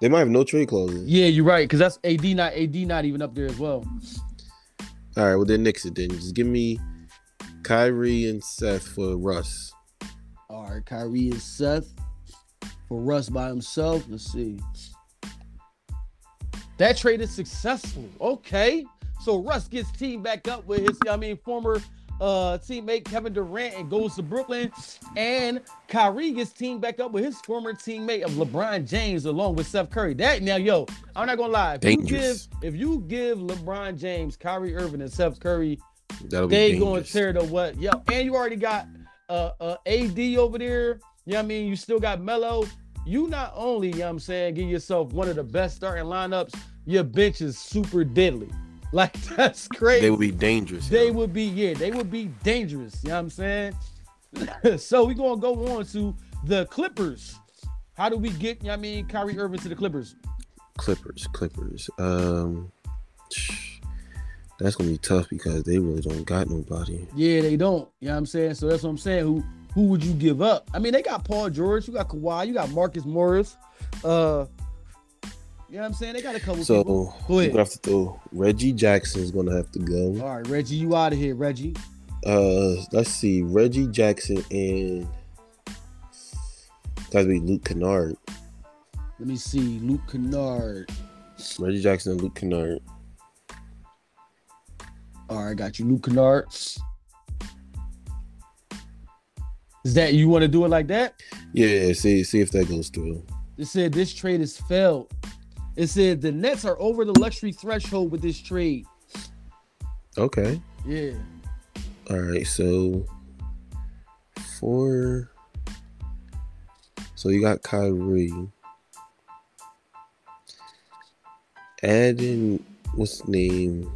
They might have no trade clauses. Yeah, you're right, because that's AD not AD not even up there as well. All right, well then nix it then. Just give me Kyrie and Seth for Russ. All right, Kyrie and Seth for Russ by himself. Let's see. That trade is successful. Okay. So Russ gets team back up with his, I mean, former uh teammate Kevin Durant and goes to Brooklyn. And Kyrie gets team back up with his former teammate of LeBron James along with Seth Curry. That now, yo, I'm not gonna lie. If you give Dangerous. if you give LeBron James, Kyrie Irving, and Seth Curry That'll they going to tear the what? Yo, and you already got uh, uh AD over there. You know what I mean? You still got Melo. You not only, you know what I'm saying, give yourself one of the best starting lineups, your bench is super deadly. *laughs* Like that's crazy. They would be dangerous. They yo. would be, yeah, they would be dangerous. You know what I'm saying? *laughs* so we gonna go on to the Clippers. How do we get, you know what I mean, Kyrie Irving to the Clippers? Clippers, Clippers. Um, that's gonna be tough because they really don't got nobody. Yeah, they don't. You know what I'm saying? So that's what I'm saying. Who who would you give up? I mean, they got Paul George, you got Kawhi, you got Marcus Morris. Uh you know what I'm saying? They got a couple So people. Go ahead. gonna have to throw Reggie Jackson's gonna have to go. All right, Reggie, you out of here, Reggie. Uh, let's see, Reggie Jackson and gotta be Luke Kennard. Let me see. Luke Kennard. Reggie Jackson and Luke Kennard. All right, got you. Luke Kennard. Is that you want to do it like that? Yeah, see see if that goes through. It said this trade is failed. It said the Nets are over the luxury threshold with this trade. Okay. Yeah. All right, so four. So you got Kyrie. Adding what's name?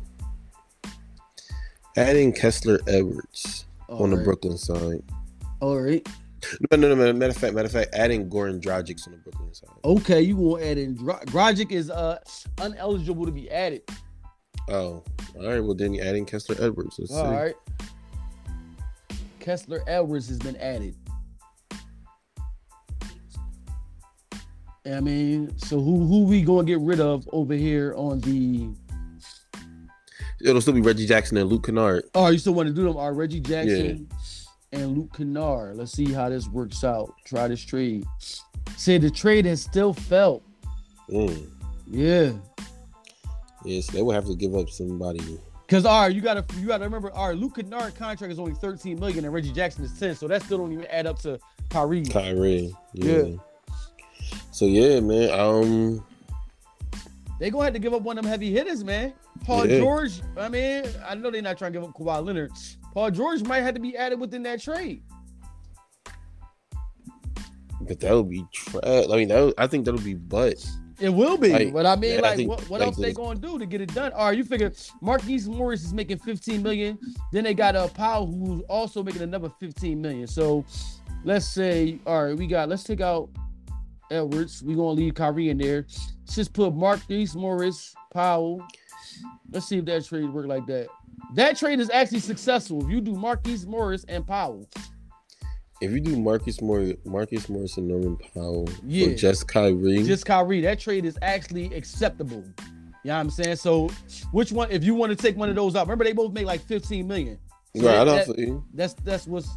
Adding Kessler Edwards All on the. Brooklyn side. All right. No, no, no. Matter of fact, matter of fact, adding Goran Dragic on the Brooklyn side. Okay, you want to add in Grogic is uh uneligible to be added. Oh, all right. Well, then you're adding Kessler Edwards. Let's All see. right. Kessler Edwards has been added. I mean, so who who we gonna get rid of over here on the? It'll still be Reggie Jackson and Luke Kennard. Oh, you still want to do them? Right, Reggie Jackson and Luke Kennard. Let's see how this works out. Try this trade. Said the trade has still felt. Mm. Yeah. Yes, they would have to give up somebody. Cause all right, you gotta you gotta remember, all right, Luke Kennard contract is only 13 million and Reggie Jackson is 10, so that still don't even add up to Kyrie. Kyrie. Yeah. Yeah. So yeah, man. Um. They gonna have to give up one of them heavy hitters, man. Paul Yeah. George, I mean, I know they're not trying to give up Kawhi Leonard, Paul George might have to be added within that trade. But that would be trash. I mean, that would, I think that'll be butt. It will be, Like, but I mean, yeah, I like, think, what, what like, else they gonna do to get it done? All right, you figure Marquise Morris is making 15 million. Then they got uh Powell who's also making another 15 million. So let's say, all right, we got let's take out Edwards. We're gonna leave Kyrie in there. Let's just put Marquise Morris, Powell. Let's see if that trade work like that. That trade is actually successful if you do Marquise Morris and Powell. If you do Marcus Moore, Marcus Morris and Norman Powell Yeah. for just Kyrie, just Kyrie. That trade is actually acceptable. You know what I'm saying? So, which one, if you want to take one of those out, remember they both make like 15 million. So right? I don't. feel- That's that's what's.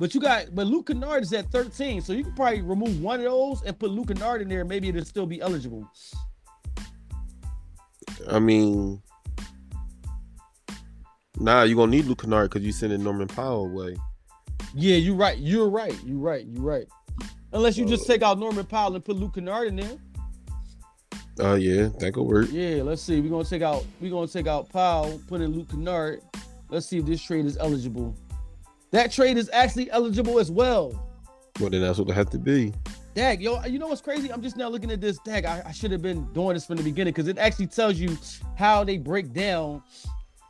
But you got, but Luke Kennard is at 13, so you can probably remove one of those and put Luke Kennard in there. Maybe it'll still be eligible. I mean, nah, you're gonna need Luke Kennard because you sending Norman Powell away. Yeah, you're right. You're right. You're right. You're right. Unless you just uh, take out Norman Powell and put Luke Kennard in there. Oh yeah, that could work. Yeah, let's see. We're gonna take out. We're gonna take out Powell, put in Luke Kennard. Let's see if this trade is eligible. That trade is actually eligible as well. Well, then that's what it had to be. Dag, yo, you know what's crazy? I'm just now looking at this. Dag, I, I should have been doing this from the beginning because it actually tells you how they break down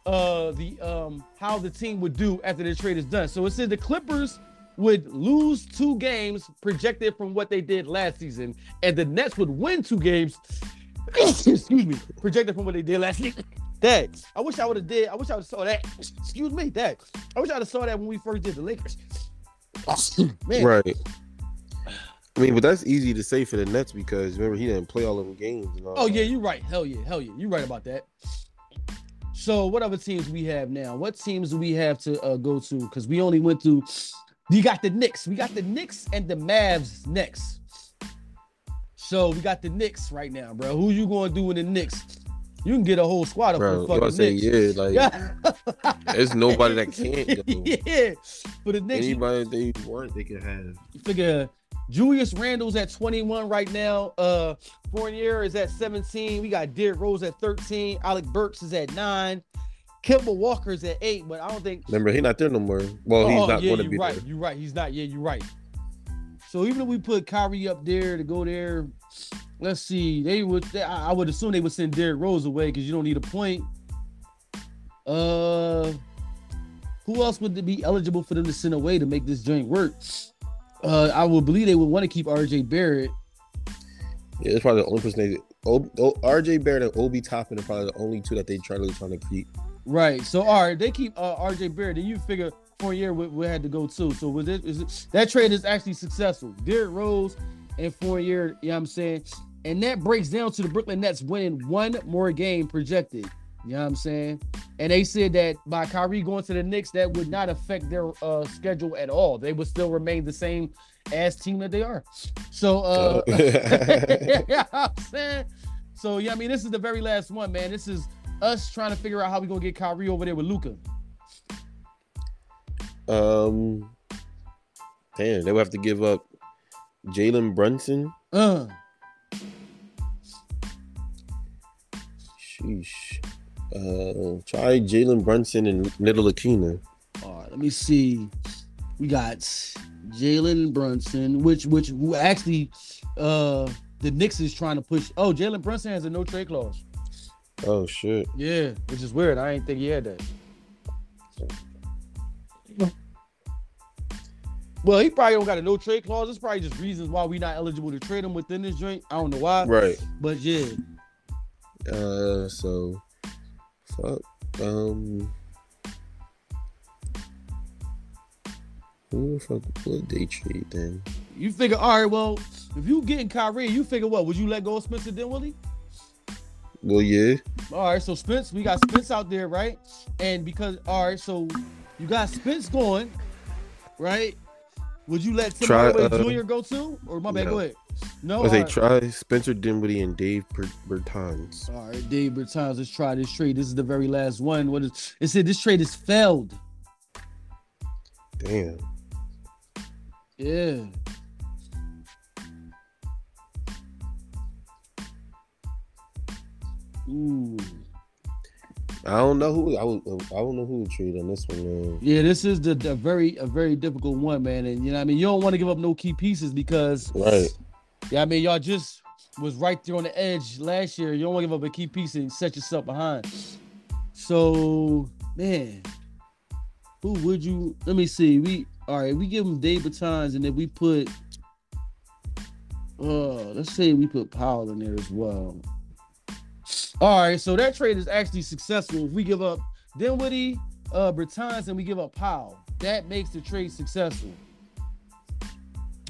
uh the um how the team would do after the trade is done. So it said the Clippers would lose two games projected from what they did last season, and the Nets would win two games. *coughs* excuse me, projected from what they did last season. Dag, I wish I would have did. I wish I would have saw that. Excuse me, Dag. I wish I would have saw that when we first did the Lakers. *sighs* Man, Right. I mean, but that's easy to say for the Nets because remember he didn't play all of them games. All Oh that. yeah, you're right. Hell yeah, hell yeah, you're right about that. So what other teams we have now? What teams do we have to uh, go to? Because we only went through. You got the Knicks. We got the Knicks and the Mavs next. So we got the Knicks right now, bro. Who you going to do in the Knicks? You can get a whole squad of bro. the fucking say Knicks. yeah, like Yeah. there's nobody that *laughs* can't yeah, for the Knicks, you Anybody they want, they can have. figure Julius Randle's at 21 right now. Uh Fournier is at 17. We got Derrick Rose at 13. Alec Burks is at nine. Kemba Walker's at eight, but I don't think Remember, he's not there no more. Well, he's Oh, not yeah, going to you're be right. there. You're right. He's not. Yeah, you're right. So even if we put Kyrie up there to go there, let's see. They would. They, I would assume they would send Derrick Rose away because you don't need a point. Uh, who else would be eligible for them to send away to make this joint work? Uh, I would believe they would want to keep R.J. Barrett. Yeah, it's probably the only person they. O, o, RJ Barrett and Obi Toppin are probably the only two that they try really trying to keep. Right. So all right, they keep uh, R.J. Barrett. Then you figure Fournier would, would had to go too. So was it, is it that trade is actually successful? Derrick Rose and Fournier. You know what I'm saying? And that breaks down to the Brooklyn Nets winning one more game projected. You know what I'm saying? And they said that by Kyrie going to the Knicks, that would not affect their uh, schedule at all. They would still remain the same as team that they are. So, uh, know *laughs* *laughs* I'm saying? So, yeah, I mean, this is the very last one, man. This is us trying to figure out how we gonna get Kyrie over there with Luka. um, damn, they would have to give up Jalen Brunson. Uh, Sheesh. Uh, try Jalen Brunson and Ntilikina. all right, let me see. We got Jalen Brunson, which which who actually uh the Knicks is trying to push. Oh, Jalen Brunson has a no trade clause. Oh shit. Yeah, which is weird. I didn't think he had that. Well, he probably don't got a no trade clause. It's probably just reasons why we not eligible to trade him within this joint. I don't know why, Right. but yeah. Uh, so fuck. Um, who the fuck would they trade then? You figure, all right, well, if you getting Kyrie, you figure what? Would you let go of Spencer Dinwiddie? Well, yeah. All right, so Spence, we got Spence out there, right? And because all right, so you got Spence going, right? Would you let Tim Try, uh, Jr. go too? Or my bad, no. go ahead. No, I say right. try Spencer Dinwiddie and Dave Ber- Bertans. All right, Dave Bertans, let's try this trade. This is the very last one. What is it said this trade is failed. Damn. Yeah. Ooh. I don't know who I would. I don't know who would trade on this one, man. Yeah, this is the, the very a very difficult one, man. And you know, what I mean, you don't want to give up no key pieces because, Right. yeah, I mean, y'all just was right there on the edge last year. You don't want to give up a key piece and set yourself behind. So, man, who would you? Let me see. We all right. We give them Dave Bertans, and then we put. Uh, let's say we put Powell in there as well. All right, so that trade is actually successful. If we give up Dinwiddie, uh, Bertans, and we give up Powell, that makes the trade successful.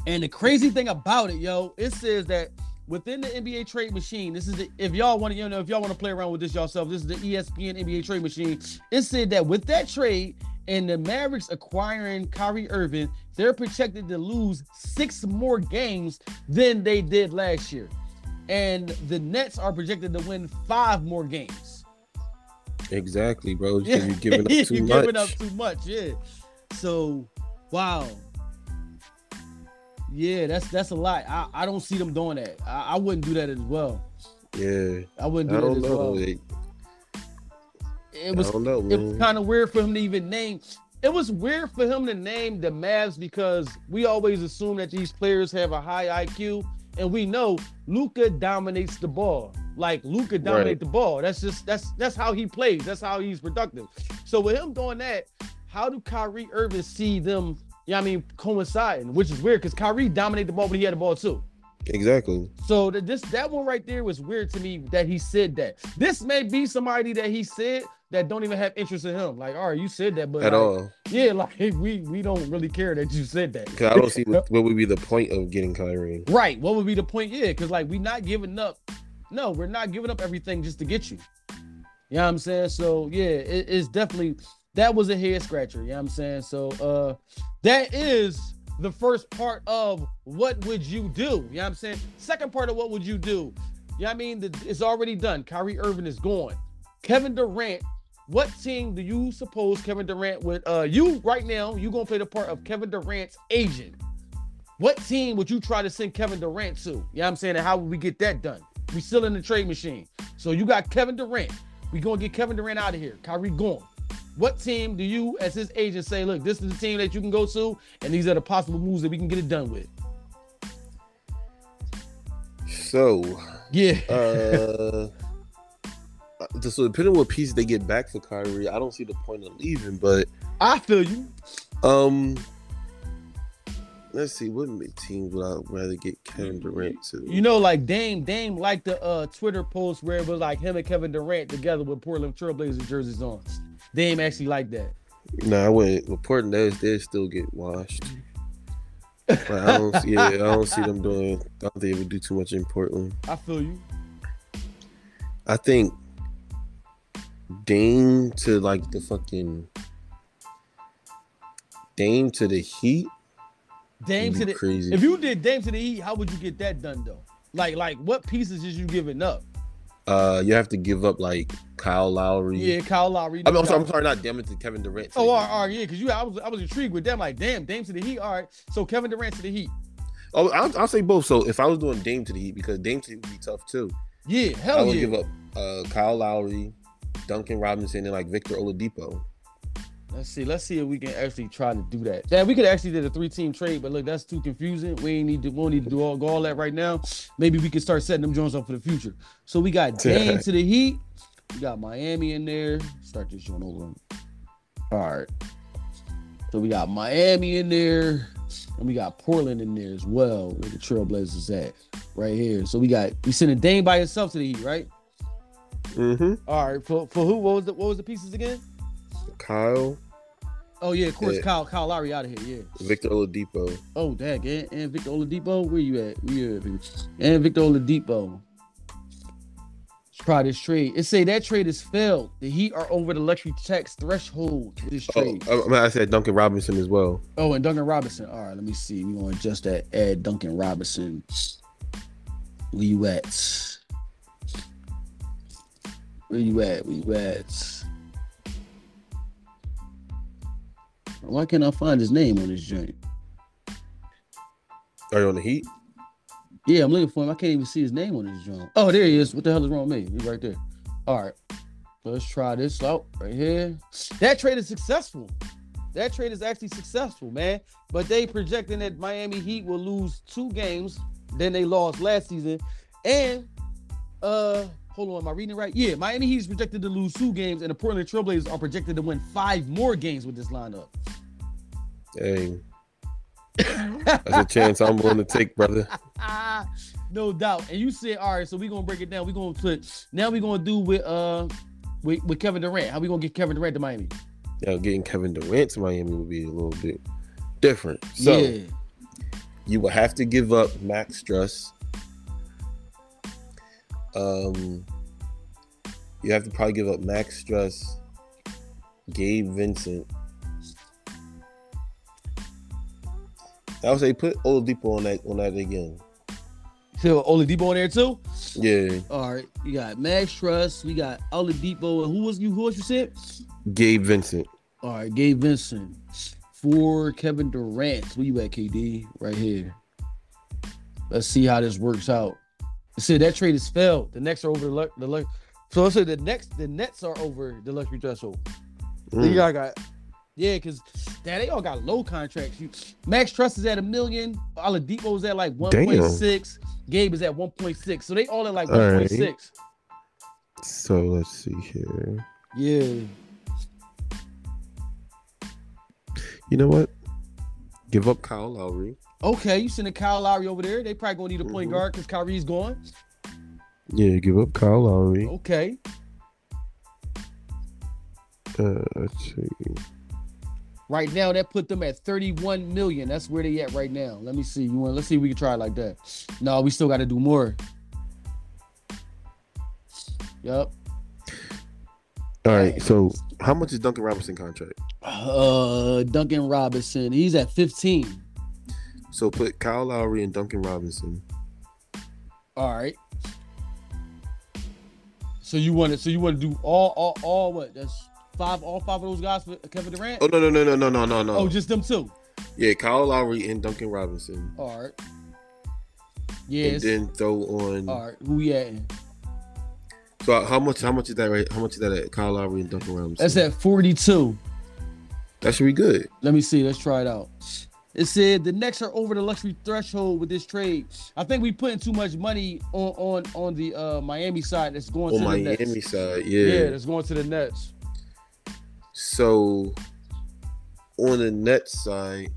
And the crazy thing about it, yo, it says that within the NBA trade machine, this is the if y'all want to, you know, if y'all want to play around with this yourself, this is the ESPN NBA trade machine. It said that with that trade and the Mavericks acquiring Kyrie Irving, they're projected to lose six more games than they did last year. And the Nets are projected to win five more games. Exactly, bro. *laughs* You're giving up too You're much. giving up too much, yeah. So, wow. Yeah, that's that's a lot. I, I don't see them doing that. I, I wouldn't do that as well. yeah. I wouldn't I do that don't as know. well. It, It was know, it was kind of weird for him to even name. It was weird for him to name the Mavs because we always assume that these players have a high IQ, and we know Luka dominates the ball. Like Luka dominates Right. the ball. That's just that's that's how he plays. That's how he's productive. So with him doing that, how do Kyrie Irving see them? Yeah, I mean coinciding, which is weird because Kyrie dominated the ball when he had the ball too. Exactly. So that this that one right there was weird to me that he said that. This may be somebody that he said that don't even have interest in him. Like, all right, you said that, but At like, all. yeah, *laughs* like we we don't really care that you said that. Because I don't see *laughs* what, what would be the point of getting Kyrie. Right. What would be the point? Yeah, because like we're not giving up. No, we're not giving up everything just to get you. You know what I'm saying? So yeah, it, it's definitely that was a head scratcher. You know what I'm saying? So uh that is the first part of what would you do? You know what I'm saying? Second part of what would you do? You know what I mean? It's already done. Kyrie Irving is gone. Kevin Durant. What team do you suppose Kevin Durant would uh you right now, you gonna play the part of Kevin Durant's agent? What team would you try to send Kevin Durant to? You know what I'm saying? And how would we get that done? We still in the trade machine. So you got Kevin Durant. We gonna get Kevin Durant out of here. Kyrie gone. What team do you, as his agent, say, look, this is the team that you can go to, and these are the possible moves that we can get it done with? So, Yeah. uh, *laughs* so depending on what pieces they get back for Kyrie, I don't see the point of leaving. But I feel you. um, let's see, what team would I rather get Kevin Durant to? You know, like Dame, Dame liked the uh Twitter post where it was like him and Kevin Durant together with Portland Trailblazers jerseys on. Dame actually liked that. No, I wouldn't. With Portland, they they still get washed. Like, I don't see. Yeah, I don't see them doing. I don't think they would do too much in Portland. I feel you. I think Dame to like the fucking Dame to the Heat. Dame to the crazy. if you did Dame to the Heat, how would you get that done though? Like, like what pieces is you giving up? Uh, you have to give up like Kyle Lowry. Yeah, Kyle Lowry. I mean, I'm, sorry, I'm sorry, not Dame to Kevin Durant. to Oh, all right, all right, yeah, because you, I was, I was intrigued with them. Like, damn, Dame to the Heat. All right, so Kevin Durant to the Heat. Oh, I'll, I'll say both. So if I was doing Dame to the Heat, because Dame to the Heat would be tough too. Yeah, hell yeah. I would yeah. give up uh, Kyle Lowry, Duncan Robinson, and like Victor Oladipo. Let's see, let's see if we can actually try to do that. Yeah, we could actually did a three team trade, but look, that's too confusing. We ain't need to, we don't need to do all, go all that right now. Maybe we can start setting them Jones up for the future. So we got *laughs* Dame to the Heat. We got Miami in there. Start this joint over. All right. So we got Miami in there, and we got Portland in there as well. Where the Trailblazers at? Right here. So we got we sending Dame by himself to the Heat, right? Mm-hmm. All right. For for who? What was the what was the pieces again? Kyle, Oh yeah, of course, Yeah. Kyle Kyle Lowry out of here. Yeah. Victor Oladipo. Oh, dang, and, and Victor Oladipo, where you at? Where you at. And Victor Oladipo. Let's try this trade. It say that trade is failed. The Heat are over the luxury tax threshold this Oh, trade. I, I mean, I said Duncan Robinson as well. Oh, and Duncan Robinson. All right, let me see. We gonna adjust that. Add Duncan Robinson. Where you at? Where you at? Where you at? Why can't I find his name on this joint? Are you on the Heat? Yeah, I'm looking for him. I can't even see his name on this joint. Oh, there he is. What the hell is wrong with me? He's right there. All right. Let's try this out right here. That trade is successful. That trade is actually successful, man. But they projecting that Miami Heat will lose two games than they lost last season. And uh hold on, am I reading it right? Yeah, Miami Heat is projected to lose two games, and the Portland Trailblazers are projected to win five more games with this lineup. Dang. That's a chance I'm willing to take, brother. *laughs* no doubt. And you said, all right, so we're gonna break it down. We're gonna put now we're gonna do with uh with, with Kevin Durant. How we gonna get Kevin Durant to Miami? Yeah, getting Kevin Durant to Miami would be a little bit different. So yeah. you will have to give up Max Strus. Um, you have to probably give up Max Strus, Gabe Vincent. I would say put Oladipo on that on that again. So Oladipo in there too. Yeah, All right, you got Max Strus, we got Oladipo, and who was you? Who was you said? Gabe Vincent. All right, Gabe Vincent for Kevin Durant. Where you at, KD? Right here. Let's see how this works out. Said that trade is failed. The Nets are over the lu- the lu- so let's say the next the Nets are over the luxury threshold. Mm. You got got yeah, because damn, they all got low contracts. You, Max Trust is at a million. Oladipo's at like one point six. Gabe is at one point six. So they all at like All one right. point six. So let's see here. Yeah. You know what? Give up Kyle Lowry. Okay, you sending Kyle Lowry over there. They probably gonna need a point Mhm. guard because Kyrie's gone. Yeah, give up Kyle Lowry. Okay. Uh, let's see. Right now, that put them at 31 million. That's where they at right now. Let me see. You want? Let's see if we can try it like that. No, we still got to do more. Yep. All right. So how much is Duncan Robinson contract? Uh, Duncan Robinson. He's at 15. So put Kyle Lowry and Duncan Robinson. All right. So you want to? So you want to do all, all, all? What? That's five. All five of those guys for Kevin Durant. Oh no no no no no no no no. Oh, just them two. yeah, Kyle Lowry and Duncan Robinson. All right. Yes. And then throw on. all right. Who we at? So how much? How much is that? Right? How much is that at Kyle Lowry and Duncan Robinson? That's at 42. That should be good. Let me see. Let's try it out. It said the Knicks are over the luxury threshold with this trade. I think we putting too much money on on on the uh, Miami side. That's going On to the Miami side, Yeah. yeah. that's going to the Nets. So on the Nets side,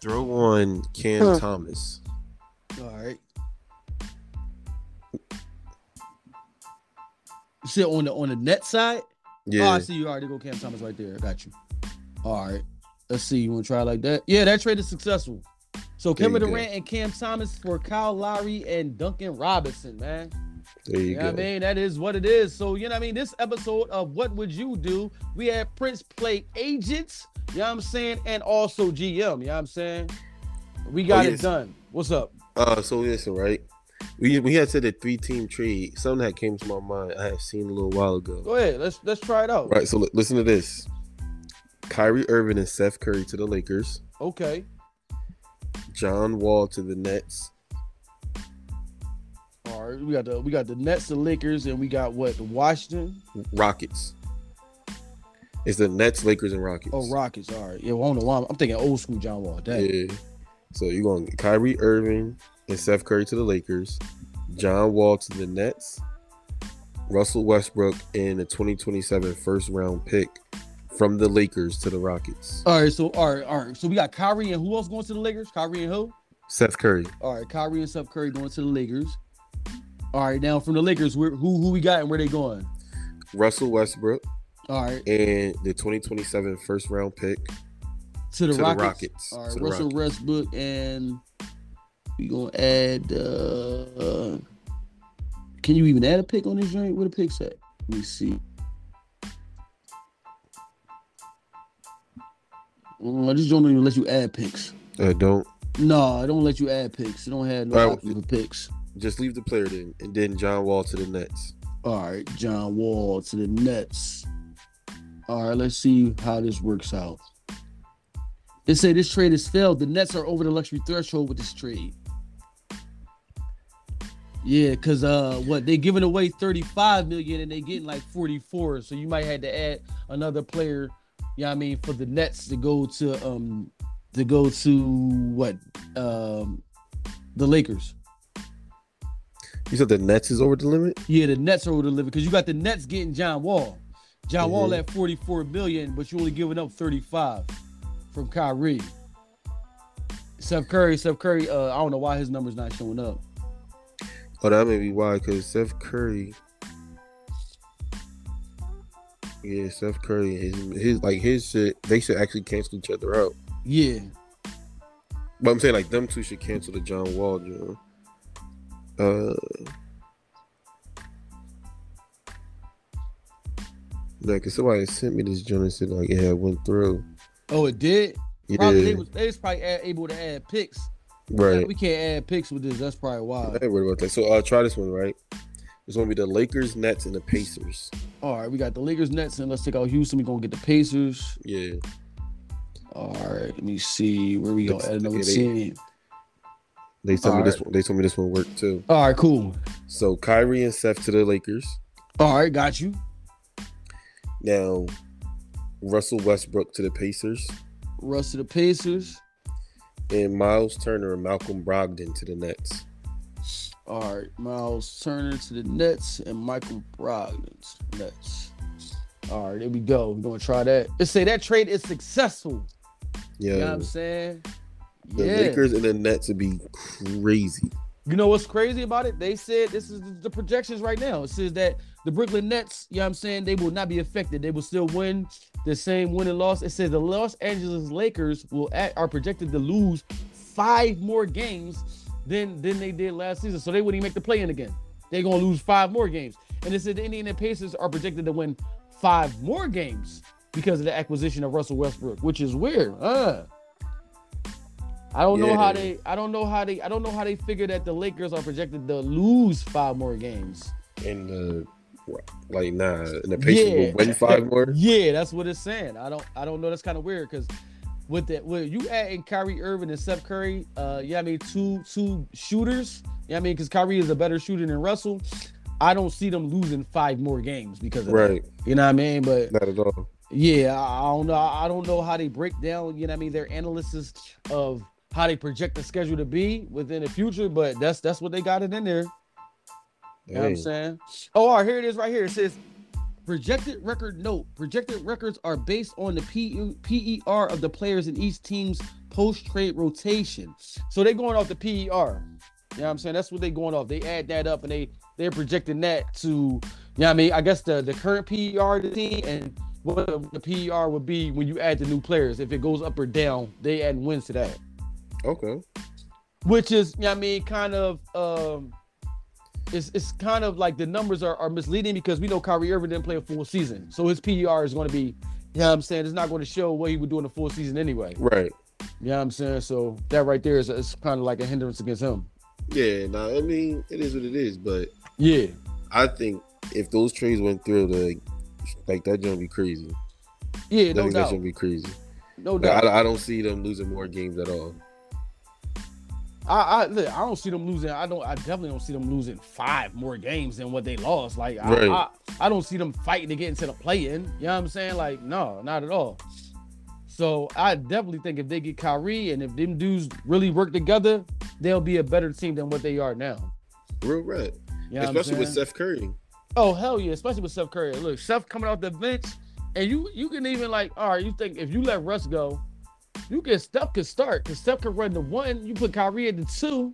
throw on Cam Huh. Thomas. All right. You said on the on the net side. Yeah. Oh, Yeah. I see you already go Cam Thomas right there. I got you. All right. Let's see. You want to try like that? Yeah, that trade is successful. So There Kevin go. Durant and Cam Thomas for Kyle Lowry and Duncan Robinson, man. there you You know what I mean? That is what it is. So, you know what I mean? This episode of What Would You Do? We had Prince play agents, you know what I'm saying? And also GM, you know what I'm saying? We got Oh, it done. What's up? Uh, so listen, right? We we had said a three team trade. Something that came to my mind. I had seen a little while ago. Go ahead. Let's let's try it out. Right. So li- listen to this. Kyrie Irving and Seth Curry to the Lakers. Okay. John Wall to the Nets. All right. We got the we got the Nets, the Lakers, and we got what? The Washington. Rockets. It's the Nets, Lakers, and Rockets. Oh, Rockets. All right. Yeah, well, I don't know why. I'm, I'm thinking old school John Wall. Dang. Yeah. So you're going Kyrie Irving and Seth Curry to the Lakers, John Wall to the Nets, Russell Westbrook and a 2027 first round pick from the Lakers to the Rockets. All right. So all right, all right. So we got Kyrie and who else going to the Lakers? Kyrie and who? Seth Curry. All right, Kyrie and Steph Curry going to the Lakers. All right, now from the Lakers, who who we got and where they going? Russell Westbrook All right, and the 2027 first round pick. to the to the Rockets. Rockets. All right, To Russell Rockets. Westbrook and we gonna add. uh Can you even add a pick on this joint? Where the picks at? Let me see. Mm, this don't even let you add picks. Uh, don't No, I don't let you add picks. It don't have no right. option for picks. just leave the player then, and then John Wall to the Nets. All right, John Wall to the Nets. All right, let's see how this works out. They say this trade has failed. The Nets are over the luxury threshold with this trade. Yeah, cause uh, what they giving away thirty five million and they getting like forty four, so you might have to add another player. You know what I mean for the Nets to go to um to go to what um the Lakers. You said the Nets is over the limit. Yeah, the Nets are over the limit because you got the Nets getting John Wall. John Wall Mhm. at 44 million, but you only giving up 35 from Kyrie. Seth Curry, Seth Curry, uh, I don't know why his number's not showing up. Oh, that may be why, because Seth Curry. Yeah, Seth Curry, his, his like his shit, they should actually cancel each other out. Yeah. But I'm saying like them two should cancel the John Wall joint. Uh, yeah, because somebody sent me this joint and said like yeah, it went through. Oh, it did? Yeah, Probably they was they was probably able to add picks. right. We can't add picks with this. That's probably why. I ain't worried about that. So I'll uh, try this one, right? It's gonna be the Lakers, Nets, and the Pacers. All right, we got the Lakers, Nets, and let's take out Houston. We're gonna get the Pacers. Yeah, All right, let me see where we go. Add another team. they told me All this one. They told me this one worked too. All right, cool. So Kyrie and Seth to the Lakers. All right, got you. Now Russell Westbrook to the Pacers, Russ to the Pacers. and Miles Turner and Malcolm Brogdon to the Nets. All right, Miles Turner to the Nets and Michael Brogdon to the Nets. All right, there we go. We're gonna try that. Let's say that trade is successful. Yeah, You know what I'm saying? the yeah. Lakers and the Nets would be crazy. You know what's crazy about it? They said this is the projections right now. It says that the Brooklyn Nets, you know what I'm saying, they will not be affected. They will still win the same win and loss. It says the Los Angeles Lakers will act, are projected to lose five more games than than they did last season. So they wouldn't even make the play in again. They're gonna lose five more games. And it said the Indiana Pacers are projected to win five more games because of the acquisition of Russell Westbrook, which is weird. Uh I don't know how they I don't know how they I don't know how they figure that the Lakers are projected to lose five more games. And the like nah, and the Pacers Yeah. will win five more. *laughs* Yeah, that's what it's saying. I don't I don't know. That's kind of weird because with that with you adding Kyrie Irving and Steph Curry, uh yeah, I mean two two shooters. Yeah, I mean because Kyrie is a better shooter than Russell. I don't see them losing five more games because of Right, that. You know what I mean? But not at all. yeah, I, I don't know. I don't know how they break down, you know what I mean, their analysis of how they project the schedule to be within the future, but that's that's what they got it in there. You know what I'm saying? Oh, all right, here it is right here. It says projected record note. Projected records are based on the P- PER of the players in each team's post-trade rotation. So they're going off the PER. You know what I'm saying? That's what they're going off. They add that up and they they're projecting that to, you know what I mean? I guess the, the current PER of the team and what the PER would be when you add the new players. If it goes up or down, they add wins to that. Okay. Which is, you know what I mean, kind of um it's it's kind of like the numbers are, are misleading because we know Kyrie Irving didn't play a full season. So his PER is going to be, you know what I'm saying, it's not going to show what he would do in a full season anyway. Right. You know what I'm saying? So that right there is, is kind of like a hindrance against him. Yeah. Nah. I mean, it is what it is. But Yeah. I think if those trades went through, the like that gonna be crazy. Yeah, I no think that doubt. should be crazy. No Like, doubt. I, I don't see them losing more games at all. I, I look, I don't see them losing. I don't. I definitely don't see them losing five more games than what they lost. Like I, Right. I, I don't see them fighting to get into the play-in. You know what I'm saying? Like no, not at all. So I definitely think if they get Kyrie and if them dudes really work together, they'll be a better team than what they are now. Real red. You know Especially with? Seth Curry. Oh hell yeah, especially with Seth Curry. Look, Seth coming off the bench, and you you can even like, all right, you think if you let Russ go, you can Steph could start because Steph could run the one. You put Kyrie at the two.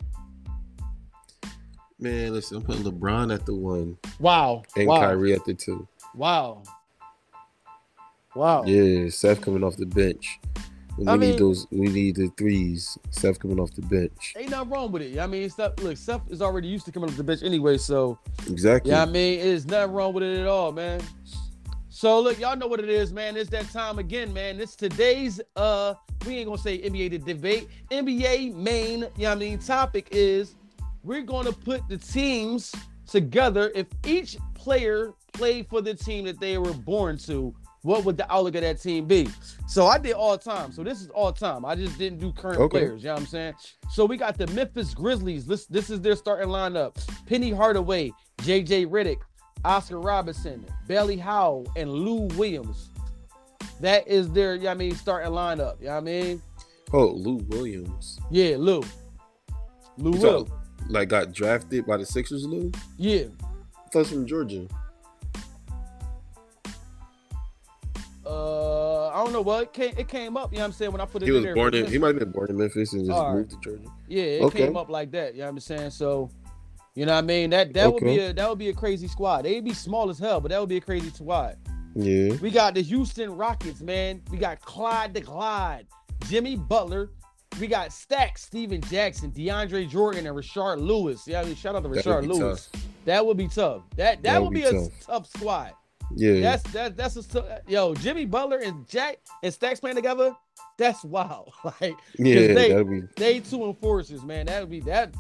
Man, listen, I'm putting LeBron at the one Wow. and wow. Kyrie at the two. Wow. Wow. Yeah, Seth coming off the bench. We I need mean- those. We need the threes. Seth coming off the bench. Ain't nothing wrong with it. I mean, Steph, look, Steph is already used to coming off the bench anyway, so Exactly. yeah, I mean, it's nothing wrong with it at all, man. So look, y'all know what it is, man. It's that time again, man. It's today's uh we ain't gonna say NBA to debate. NBA main, you know what I mean, topic is we're gonna put the teams together. If each player played for the team that they were born to, what would the outlook of that team be? So I did all time. So this is all time. I just didn't do current Okay. players. You know what I'm saying? So we got the Memphis Grizzlies. This this is their starting lineup: Penny Hardaway, J.J. Redick, Oscar Robinson, Bailey Howell, and Lou Williams. That is their, you know what I mean, starting lineup. You know what I mean? Oh, Lou Williams. Yeah, Lou. Lou You Will. talk- like got drafted by the Sixers, Lou? Yeah. That's from Georgia. Uh, I don't know. Well, it came it came up. You know what I'm saying when I put it He in was there. born in. He might have been born in Memphis and just moved to Georgia. Yeah, it Okay. came up like that. You know what I'm saying? So, you know what I mean? That that would be a that would be a crazy squad. They'd be small as hell, but that would be a crazy squad. Yeah. We got the Houston Rockets, man. We got Clyde the Glide, Jimmy Butler. We got Stack, Stephen Jackson, DeAndre Jordan, and Rashard Lewis. Yeah, I mean, shout out to That Rashard would be Lewis. That would be tough. That that, That would be, be a tough. tough squad. Yeah. That's that that's a yo Jimmy Butler and Jack and Stacks playing together. That's wild. *laughs* Like yeah. they- that'd be. they two enforcers, man. That would be that.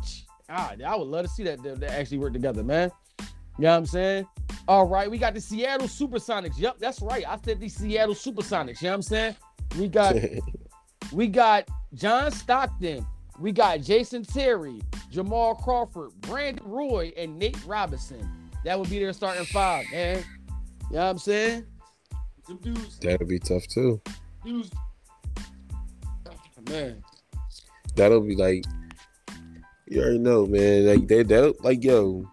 Ah, I would love to see that they, they actually work together, man. You know what I'm saying? All right, we got the Seattle Supersonics. Yep, that's right. I said the Seattle Supersonics. You know what I'm saying? We got *laughs* we got John Stockton. We got Jason Terry, Jamal Crawford, Brandon Roy, and Nate Robinson. That would be their starting five, man. You know what I'm saying? Them dudes, that'd be tough too. dudes. Man, That'll be like. You already know, man. Like they, that, like yo.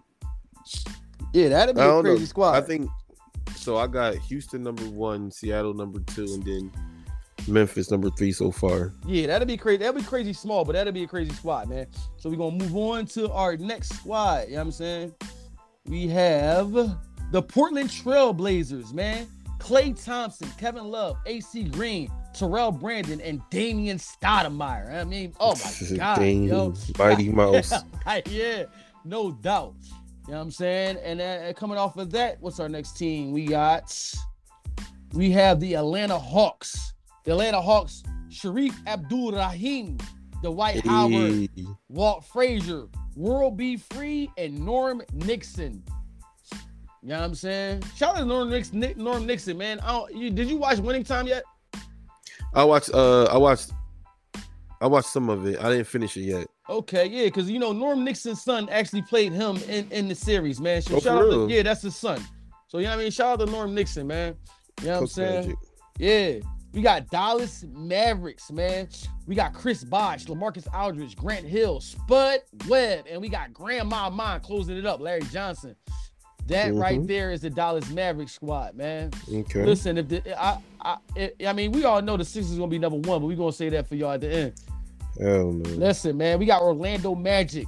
yeah, that'd be a crazy know. squad. I think. So I got Houston number one, Seattle number two, and then Memphis number three so far. Yeah, that'd be crazy. That'd be crazy small, but that'd be a crazy squad, man. So we're gonna move on to our next squad. You know what I'm saying? We have the Portland Trailblazers, man. Klay Thompson, Kevin Love, AC Green, Terrell Brandon, and Damon Stoudamire. I mean, oh my *laughs* god, Dang, yo. Mighty *laughs* Mouse. Right, *laughs* yeah, no doubt. You know what I'm saying? And uh, coming off of that, what's our next team? We got we have the Atlanta Hawks. The Atlanta Hawks, Sharif Abdul Rahim, Dwight Howard, Hey, Walt Frazier, World B. Free, and Norm Nixon. You know what I'm saying? Shout out to Norm Nixon, Norm Nixon, man. I don't, you, did you watch Winning Time yet? I watched. Uh, I watched. I watched some of it. I didn't finish it yet. Okay, yeah, because you know Norm Nixon's son actually played him in, in the series, man. So Oh, shout out to, yeah, that's his son. So you know what I mean? Shout out to Norm Nixon, man. You know what I'm saying? Magic. Yeah. We got Dallas Mavericks, man. We got Chris Bosh, LaMarcus Aldridge, Grant Hill, Spud Webb, and we got Grandmama closing it up, Larry Johnson. That right Mhm. there is the Dallas Mavericks squad, man. Okay. Listen, if the I I I mean, we all know the Sixers is gonna be number one, but we gonna say that for y'all at the end. Hell no. Listen, man, we got Orlando Magic,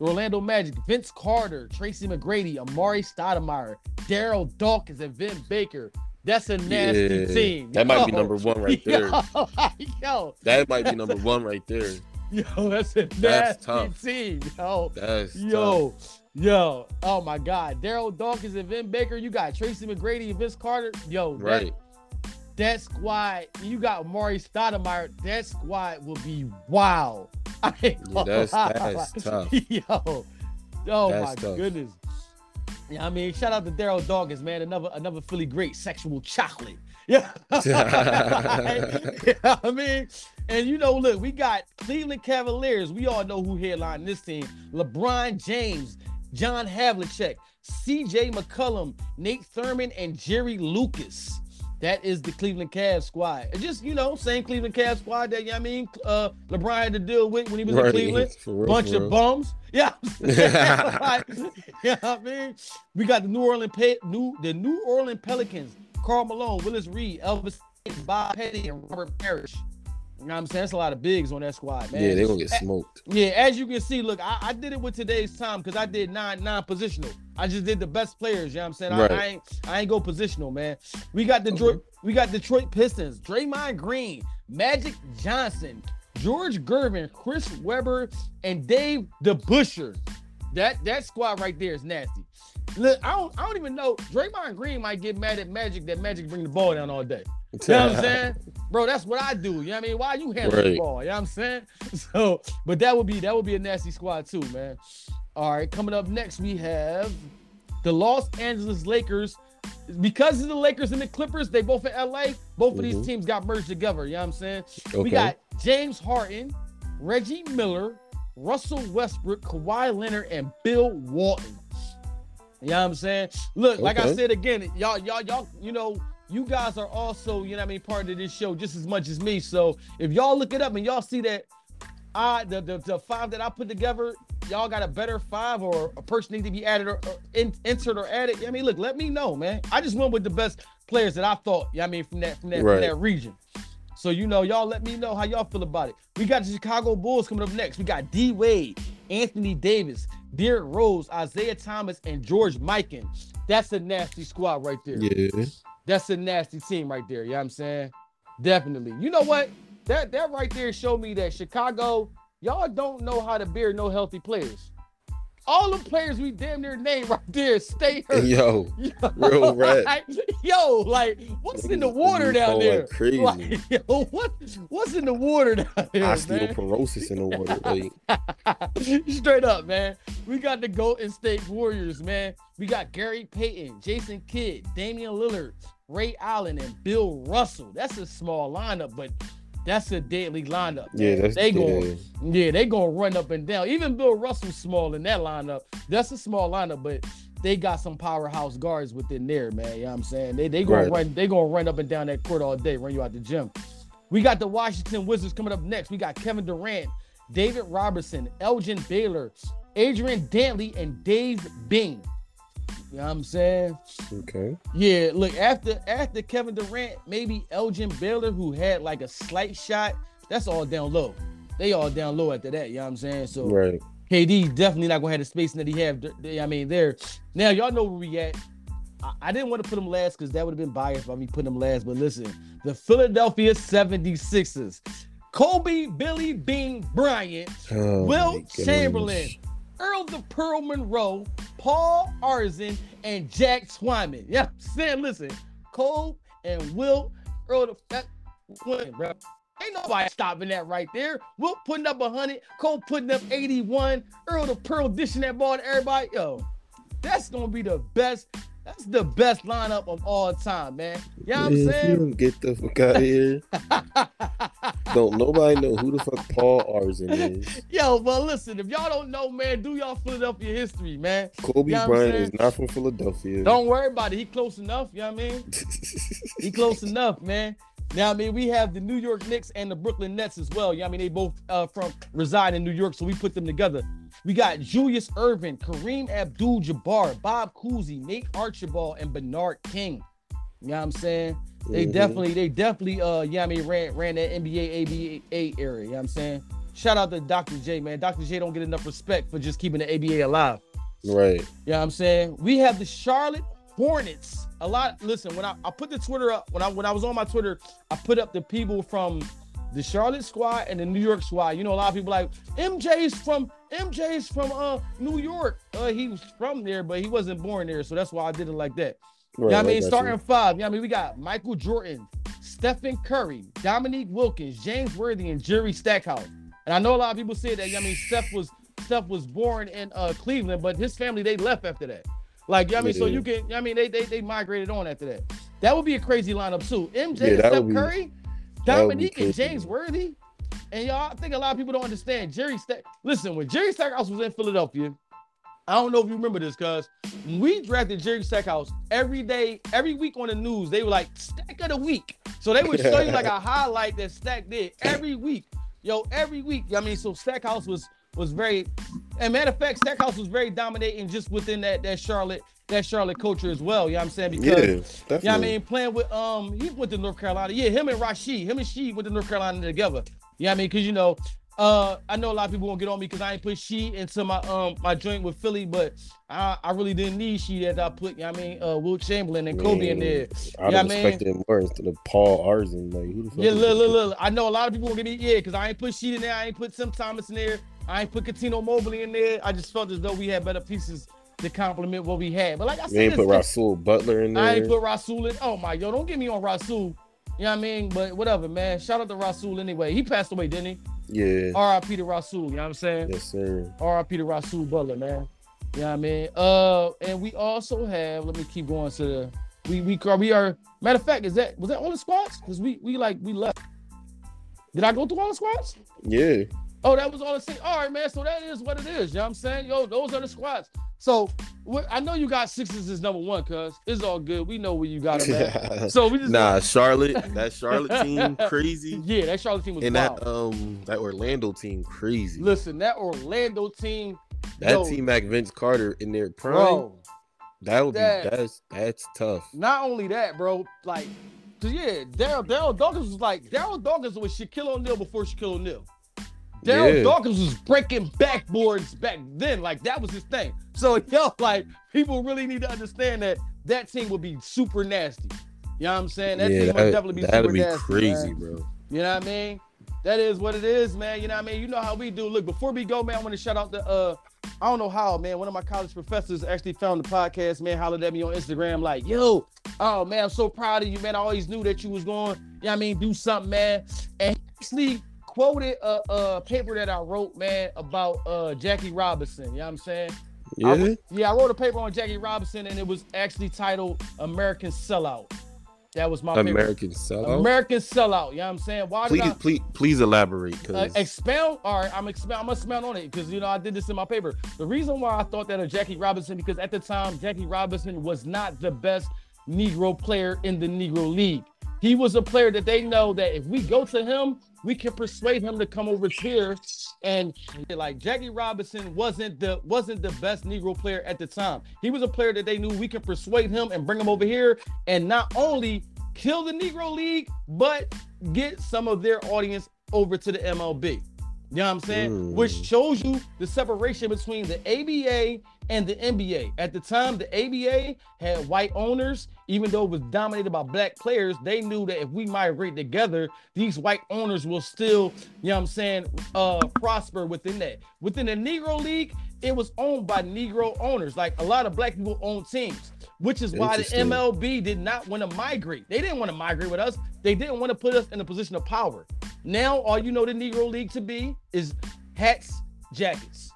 Orlando Magic, Vince Carter, Tracy McGrady, Amar'e Stoudemire, Darryl Dawkins, and Vin Baker. That's a nasty Yeah, team. that might be number one right *laughs* there. Yo, yo, That might be number one right there. *laughs* yo, that's a That's nasty tough. team. Yo, That's yo, yo. Oh my God, Darryl Dawkins and Vin Baker. You got Tracy McGrady and Vince Carter. Yo, that- right. that squad, you got Maury Stoudemire, that squad will be wild. *laughs* I ain't gonna that's- that's *laughs* tough. Yo, oh That's my tough. goodness. Yeah, I mean, shout out to Darryl Dawkins, man. Another another Philly great, sexual chocolate. *laughs* Yeah. Yeah, I mean, and you know, look, we got Cleveland Cavaliers. We all know who headlined this team. LeBron James, John Havlicek, CJ McCollum, Nate Thurmond, and Jerry Lucas. That is the Cleveland Cavs squad. It's just, you know, same Cleveland Cavs squad that, yeah, I mean, uh, LeBron had to deal with when he was in Cleveland. *laughs* Real, Bunch of bums. *laughs* Yeah. Like, *laughs* you know what I mean? We got the New Orleans Pe- new the New Orleans Pelicans, Karl Malone, Willis Reed, Elvin, Bob Pettit, and Robert Parish. You know what I'm saying? That's a lot of bigs on that squad, man. Yeah, they're gonna get smoked. Yeah, as you can see, look, I, I did it with today's time because I did nine non-positional. I just did the best players. You know what I'm saying? I, Right. I ain't I ain't go positional, man. We got Detroit, we got Detroit Pistons, Draymond Green, Magic Johnson, George Gervin, Chris Webber, and Dave DeBusschere. That that squad right there is nasty. Look, I don't I don't even know. Draymond Green might get mad at Magic that Magic bring the ball down all day. You know what I'm *laughs* saying? Bro, that's what I do. You know what I mean? Why you handle the ball? You know what I'm saying? *laughs* So, but that would be that would be a nasty squad too, man. All right, coming up next, we have the Los Angeles Lakers, because of the Lakers and the Clippers, they both in LA. Both of Mhm. these teams got merged together. You know what I'm saying? Okay. We got James Harden, Reggie Miller, Russell Westbrook, Kawhi Leonard, and Bill Walton. You know what I'm saying? Look, like I said again, y'all, y'all, y'all, you know, you guys are also, you know what I mean, part of this show just as much as me. So if y'all look it up and y'all see that I the the, the five that I put together, y'all got a better five or a person need to be added or, or in, entered or added. I mean, look, let me know, man. I just went with the best players that I thought, you know what I mean, from that from that Right. from that region. So you know, y'all let me know how y'all feel about it. We got the Chicago Bulls coming up next. We got D Wade, Anthony Davis, Derrick Rose, Isaiah Thomas, and George Mikan. That's a nasty squad right there. Yeah. That's a nasty team right there. You know what I'm saying? Definitely. You know what? That that right there showed me that Chicago, y'all don't know how to bear no healthy players. All the players we damn near name right there stay *laughs* hurt. Yo, Yo, real rat. *laughs* like, yo, like what's in the water down there? Crazy. Like, *laughs* yo, what what's in the water down there, man? Osteoporosis in the water. Like, Straight up, man. We got the Golden State Warriors, man. We got Gary Payton, Jason Kidd, Damian Lillard, Ray Allen, and Bill Russell. That's a small lineup, but that's a deadly lineup. yeah, that's they going, yeah, they gonna run up and down. Even Bill Russell's small in that lineup. That's a small lineup, but they got some powerhouse guards within there, man. You know what I'm saying? They they gonna Right. run, they gonna run up and down that court all day, run you out the gym. We got the Washington Wizards coming up next. We got Kevin Durant, David Robertson, Elgin Baylor, Adrian Dantley, and Dave Bing. You know what I'm saying? Okay. Yeah, look, after after Kevin Durant, maybe Elgin Baylor, who had like a slight shot, that's all down low. They all down low after that, you know what I'm saying? So Right. KD definitely not gonna have the spacing that he have. I mean, there. Now y'all know where we at. I, I didn't want to put him last because that would have been biased by me putting him last. But listen, the Philadelphia 76ers. Kobe Billy Bean Bryant, Oh, Wilt. Chamberlain, Earl the Pearl Monroe, Paul Arizin, and Jack Twyman. Yeah, I'm saying, listen, Cole and Wilt, Earl the win, bro. Ain't nobody stopping that right there. Wilt putting up 100, Cole putting up 81, Earl the Pearl dishing that ball to everybody. Yo, that's gonna be the best. That's the best lineup of all time, man. You know what I'm if you saying? don't get the fuck out of here. *laughs* don't nobody know who the fuck Paul Arizin is. Yo, but listen, if y'all don't know, man, do y'all Philadelphia history, man. Kobe You know Bryant is not from Philadelphia. Don't worry about it. He close enough. You know what I mean? *laughs* He close enough, man. Now, I mean, we have the New York Knicks and the Brooklyn Nets as well. Yeah, I mean, they both uh, from reside in New York, so we put them together. We got Julius Erving, Kareem Abdul-Jabbar, Bob Cousy, Nate Archibald, and Bernard King. You know what I'm saying? They Mhm. definitely, they definitely, uh, yeah, I mean, ran ran that NBA ABA area. You know what I'm saying? Shout out to Dr. J, man. Dr. J don't get enough respect for just keeping the ABA alive. Right. You know what I'm saying? We have the Charlotte Hornets. A lot. Listen, when I, I put the Twitter up, when I when I was on my Twitter, I put up the people from the Charlotte squad and the New York squad. You know, a lot of people like MJ's from MJ's from uh New York. Uh, he was from there, but he wasn't born there, so that's why I did it like that. Right. Yeah, I mean, starting you. five. Yeah, I mean, we got Michael Jordan, Stephen Curry, Dominique Wilkins, James Worthy, and Jerry Stackhouse. And I know a lot of people say that. yeah, I mean, Steph was Steph was born in uh, Cleveland, but his family they left after that. Like, yeah, I mean, so you can. I mean, they they they migrated on after that. That would be a crazy lineup too. MJ, Yeah, Steph be- Curry, that would be Dominique, and. James Worthy. And y'all, I think a lot of people don't understand. Jerry Stack. Listen, when Jerry Stackhouse was in Philadelphia, I don't know if you remember this, cuz we drafted Jerry Stackhouse every day, every week on the news, they were like stack of the week. So they would show you like a *laughs* highlight that Stack did every week. Yo, every week. I mean, so Stackhouse was was very, and matter of fact, Stackhouse was very dominating just within that that Charlotte that Charlotte culture as well. You know what I'm saying? Yeah, Because definitely. yeah, I mean, playing with um, he went to North Carolina. Yeah, him and Rasheed, him and She went to North Carolina together. Yeah, I mean, cause you know, uh, I know a lot of people won't get on me because I ain't put She into my um my joint with Philly, but I, I really didn't need She as I put. You know what I mean, uh, Wilt Chamberlain and Kobe in there. I'd yeah, have man. expected more instead of Paul Arizin. Like, who the fuck? Yeah, look, look, look. I know a lot of people gonna get me, yeah, because I ain't put she in there, I ain't put Tim Thomas in there, I ain't put Cuttino Mobley in there. I just felt as though we had better pieces to complement what we had. But like I You said, ain't put Rasual Butler in there. I ain't put Rasual in. Oh my, yo, don't get me on Rasual. You know what I mean? But whatever, man. Shout out to Rasual anyway. He passed away, didn't he? yeah. R.I.P. to Rasual. You know what I'm saying? Yes, sir. R.I.P. to Rasual Butler, man. You know what I mean? Uh, and we also have. Let me keep going to the We we we are matter of fact, is that was that all the squads? Because we we like we left. Did I go through all the squads? Yeah. Oh, that was all the same. All right, man. So that is what it is. You know what I'm saying? Yo, those are the squads. So I know you got sixes as number one, cuz it's all good. We know where you got them at. *laughs* so we just nah, Charlotte, that *laughs* Charlotte team crazy. Yeah, that Charlotte team was and wild. that um that Orlando team crazy. Listen, that Orlando team, that yo, team back Vince Carter in their prime. bro. that would that- be that's that's tough. Not only that, bro. Like, yeah, Daryl Darryl Dawkins was like Darryl Dawkins was Shaquille O'Neal before Shaquille O'Neal. Daryl Yeah. Dawkins was breaking backboards back then. Like that was his thing. *laughs* So yo, like people really need to understand that that team would be super nasty. You know what I'm saying? That yeah, team would definitely be that'd super be nasty. crazy, man. bro. You know what I mean? That is what it is, man. You know what I mean? You know how we do. Look, before we go, man, I want to shout out the uh I don't know how, man. One of my college professors actually found the podcast, man, hollered at me on Instagram, like, yo, oh man, I'm so proud of you, man. I always knew that you was going, you know what I mean, do something, man. And actually quoted a, a paper that I wrote, man, about uh Jackie Robinson. You know what I'm saying? Yeah, wrote- yeah, I wrote a paper on Jackie Robinson, and it was actually titled American Sellout. That was my paper. American sellout. American sellout. You know what I'm saying? Why please, I please, please elaborate, uh, expound? All right, I'm expound. I'm gonna expound on it because you know I did this in my paper. The reason why I thought that of Jackie Robinson because at the time Jackie Robinson was not the best Negro player in the Negro League. He was a player that they know that if we go to him, we can persuade him to come over here. And like Jackie Robinson wasn't the wasn't the best Negro player at the time. He was a player that they knew we can persuade him and bring him over here and not only kill the Negro League, but get some of their audience over to the MLB. You know what I'm saying? Mm. Which shows you the separation between the ABA and the NBA. At the time, the ABA had white owners, even though it was dominated by black players, they knew that if we migrate together, these white owners will still, you know what I'm saying, uh prosper within that. Within the Negro League, it was owned by Negro owners. Like a lot of black people own teams, which is why the MLB did not want to migrate. They didn't want to migrate with us. They didn't want to put us in a position of power. Now, all you know the Negro League to be is hats, jackets.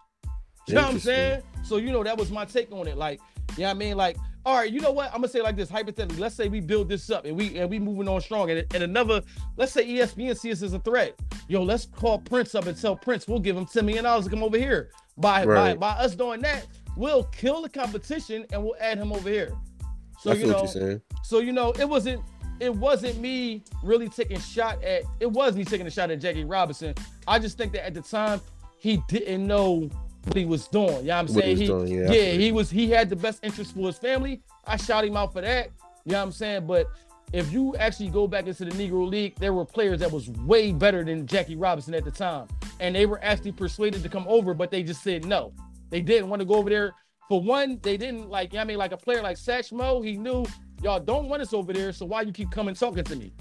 You know what I'm saying? So you know that was my take on it. Like, you know what I mean? Like, all right, you know what? I'm gonna say like this hypothetically. Let's say we build this up and we and we moving on strong. And, and another, let's say ESPN sees us as a threat. Yo, let's call Prince up and tell Prince we'll give him $10 million to come over here. By Right. by by us doing that, we'll kill the competition and we'll add him over here. So you know, what you're saying. so you know, it wasn't it wasn't me really taking shot at it was me taking a shot at Jackie Robinson. I just think that at the time he didn't know what he was doing. You know what I'm What saying? He, doing, yeah, yeah, he was he had the best interest for his family. I shot him out for that. You know what I'm saying? But if you actually go back into the Negro League, there were players that was way better than Jackie Robinson at the time. And they were actually persuaded to come over, but they just said no. They didn't want to go over there. For one, they didn't like, you know what I mean, like a player like Satchmo, he knew y'all don't want us over there, so why you keep coming talking to me?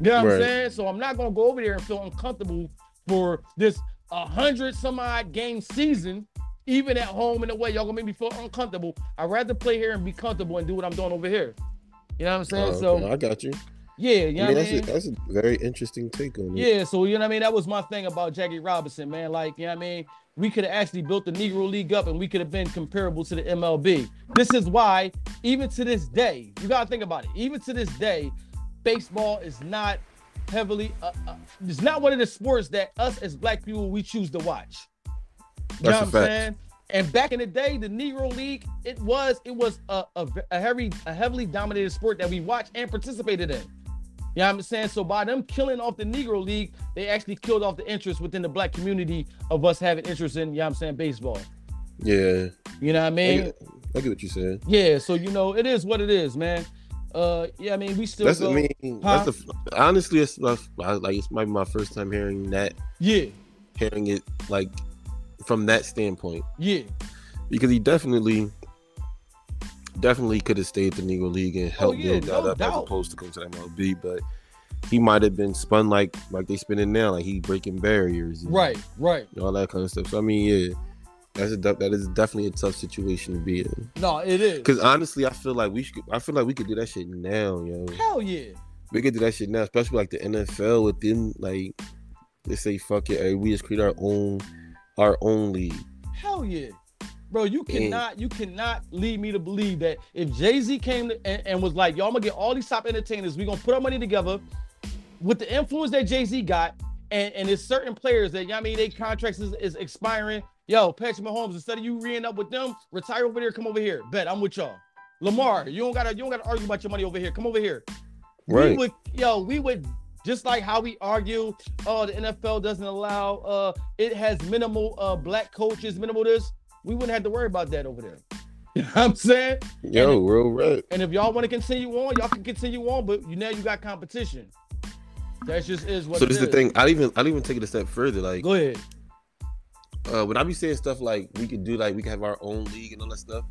You know what Right. I'm saying? So I'm not gonna go over there and feel uncomfortable for this a hundred some odd game season, even at home in a way y'all gonna make me feel uncomfortable. I'd rather play here and be comfortable and do what I'm doing over here. You know what I'm saying? Oh, so I got you. yeah, you know I mean, what I that's, mean? a, that's a very interesting take on it. Yeah, so you know what I mean? That was my thing about Jackie Robinson, man. Like, you know what I mean? We could have actually built the Negro League up and we could have been comparable to the MLB. This is why, even to this day, you gotta think about it. Even to this day, baseball is not heavily uh, uh, it's not one of the sports that us as black people we choose to watch. You That's know a what I'm fact. saying? And back in the day, the Negro League, it was it was a, a, a heavy a heavily dominated sport that we watched and participated in. You know what I'm saying? So by them killing off the Negro League, they actually killed off the interest within the black community of us having interest in, you know what I'm saying, baseball. Yeah, You know what I I mean? get, I get what you're saying. Yeah, so you know, it is what it is, man. Uh yeah, I mean we still That's go, I mean, Huh? that's the honestly, it's my, like it's might be my first time hearing that, Yeah, hearing it like from that standpoint yeah, because he definitely, definitely could have stayed at the Negro League and oh, helped Oh, yeah, build that no up as opposed to come to MLB, but he might have been spun like like they spin it now, like he breaking barriers, right, right. all that kind of stuff. So I mean, yeah, that's a that is definitely a tough situation to be in. No, it is. Because honestly, I feel like we should. I feel like we could do that shit now, yo. Hell yeah. We could do that shit now, especially like the NFL with them. Like they say, fuck it, hey, we just create our own, our own league. Hell yeah. Bro, you cannot, you cannot lead me to believe that if Jay Z came to, and, and was like, "Yo, I'm gonna get all these top entertainers. We gonna put our money together with the influence that Jay Z got, and and there's certain players that you know I mean, their contracts is, is expiring. Yo, Patrick Mahomes, instead of you re up with them, retire over there. Come over here. Bet I'm with y'all. Lamar, you don't gotta, you don't gotta argue about your money over here. Come over here. Right. We would, yo, we would just like how we argue, oh, the NFL doesn't allow, uh, it has minimal uh black coaches, minimal this. We wouldn't have to worry about that over there. *laughs* You know what I'm saying? Yo, And real right. And if y'all want to continue on, y'all can continue on, but you now you got competition. That just is what. So this is the thing. I'll even I'll even take it a step further. Like Go ahead. uh, when I be saying stuff like we could do like we could have our own league and all that stuff.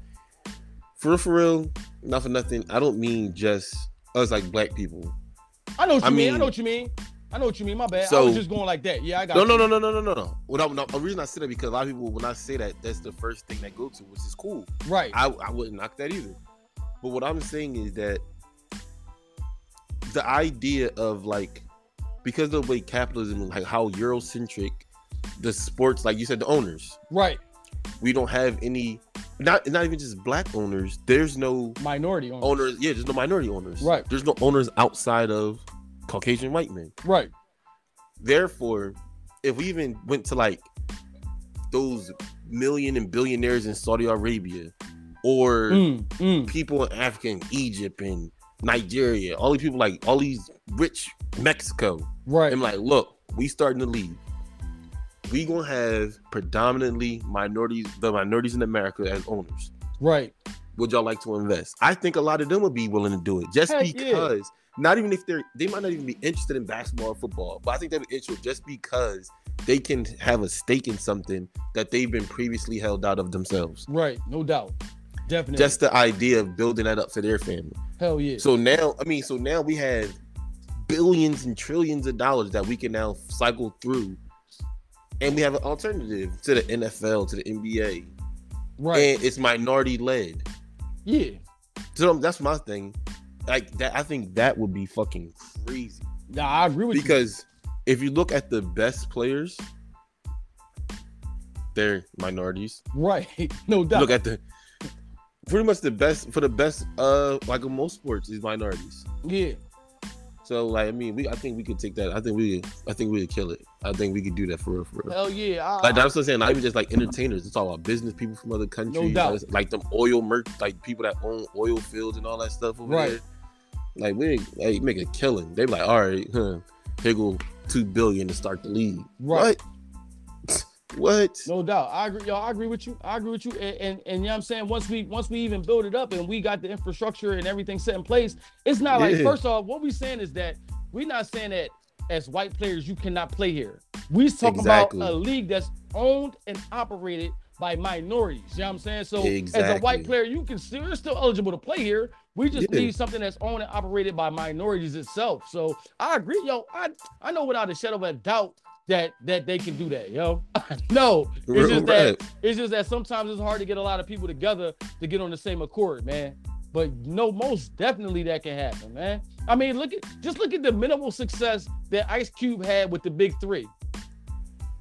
For real, for real, not for nothing. I don't mean just us like black people. I know what you I mean, I know what you mean. I know what you mean. My bad. I was just going like that. Yeah, I got. No, you. no, no, no, no, no, no, no. What I, no, the reason I say that because a lot of people when I say that, that's the first thing they go to, which is cool. Right. I, I wouldn't knock that either. But what I'm saying is that the idea of like because of the way capitalism, like how Eurocentric the sports, like you said, the owners, right. we don't have any not not even just black owners. There's no Minority owners. owners, yeah, there's no minority owners. Right. There's no owners outside of Caucasian white men. Right. Therefore, if we even went to like those million and billionaires in Saudi Arabia or Mm, mm. people in Africa and Egypt and Nigeria, all these people like all these rich Mexico. Right. I'm like, look, we starting to leave. We gonna have predominantly minorities, the minorities in America as owners. Right. Would y'all like to invest? I think a lot of them would be willing to do it just Heck yeah. Not even if they're they might not even be interested in basketball or football, but I think they'd be interested just because they can have a stake in something that they've been previously held out of themselves. Right. No doubt. Definitely. Just the idea of building that up for their family. hell yeah. So now, I mean, so now we have billions and trillions of dollars that we can now cycle through, and we have an alternative to the NFL, to the NBA, right. and it's minority led. yeah. So that's my thing. Like that, I think that would be fucking crazy Nah, I agree with you. because if you look at the best players, they're minorities. Right. *laughs* No doubt. Look at the pretty much the best for the best uh like in most sports is minorities. yeah. So like I mean we I think we could take that. I think we I think we could kill it. I think we could do that for real for real. Hell yeah. I, Like that's what I'm saying. Not even just like entertainers. It's all about business people from other countries. No doubt. Like them oil merch, like people that own oil fields and all that stuff over Right. there. Like we like make a killing. They be like, all right, huh, here go two billion to start the league. Right. What? *laughs* what? No doubt. I agree, y'all. I agree with you. I agree with you. And, and and you know what I'm saying? Once we once we even build it up and we got the infrastructure and everything set in place, it's not like Yeah. first off, what we saying is that we're not saying that as white players you cannot play here. We talking Exactly. about a league that's owned and operated by minorities. You know what I'm saying? So as a white player, you can still you're still eligible to play here. We just Yeah. need something that's owned and operated by minorities itself. So I agree, yo. I I know without a shadow of a doubt that that they can do that, yo. *laughs* no, it's just that it's just that sometimes it's hard to get a lot of people together to get on the same accord, man. But no, most definitely that can happen, man. I mean, look at just look at the minimal success that Ice Cube had with the Big Three.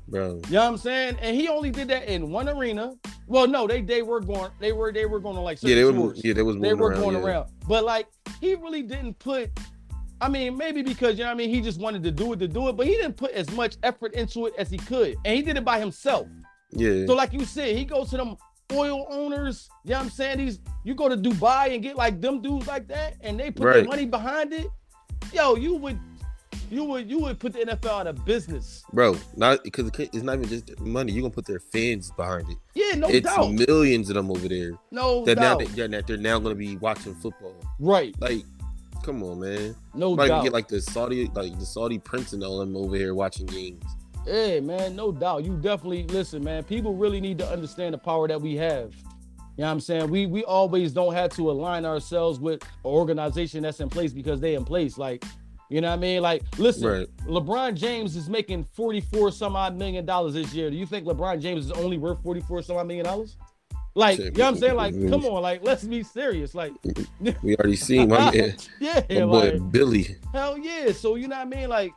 Bro. You know what I'm saying? And he only did that in one arena. Well, no, they they were going they were they were going to like Yeah, they were. Yeah, they was they were around. going yeah. around. But like he really didn't put I mean, maybe because you know what I mean, he just wanted to do it to do it, but he didn't put as much effort into it as he could. And he did it by himself. Yeah. So, like you said, he goes to them oil owners. You know what I'm saying? These you go to Dubai and get like them dudes like that, and they put their money behind it. Yo, you would, you would, you would put the NFL out of business. bro, not because it's not even just money. You're gonna put their fans behind it. Yeah, no it's doubt, millions of them over there. no That now doubt. they, yeah, that they're now gonna be watching football. right, Like, come on, man. no Might doubt. get like the Saudi, like the Saudi prince and all them over here watching games. Yeah, man, no doubt. You definitely listen, man. People really need to understand the power that we have. You know what I'm saying? We we always don't have to align ourselves with an organization that's in place because they in place. Like, you know what I mean? Like, listen, Right. LeBron James is making 44 some odd million dollars this year. Do you think LeBron James is only worth 44 some odd million dollars? Like, you know what I'm saying? Like, come on, like, let's be serious. Like, We already seen my *laughs* man, yeah, my boy like, Billy. hell yeah. So you know what I mean? Like,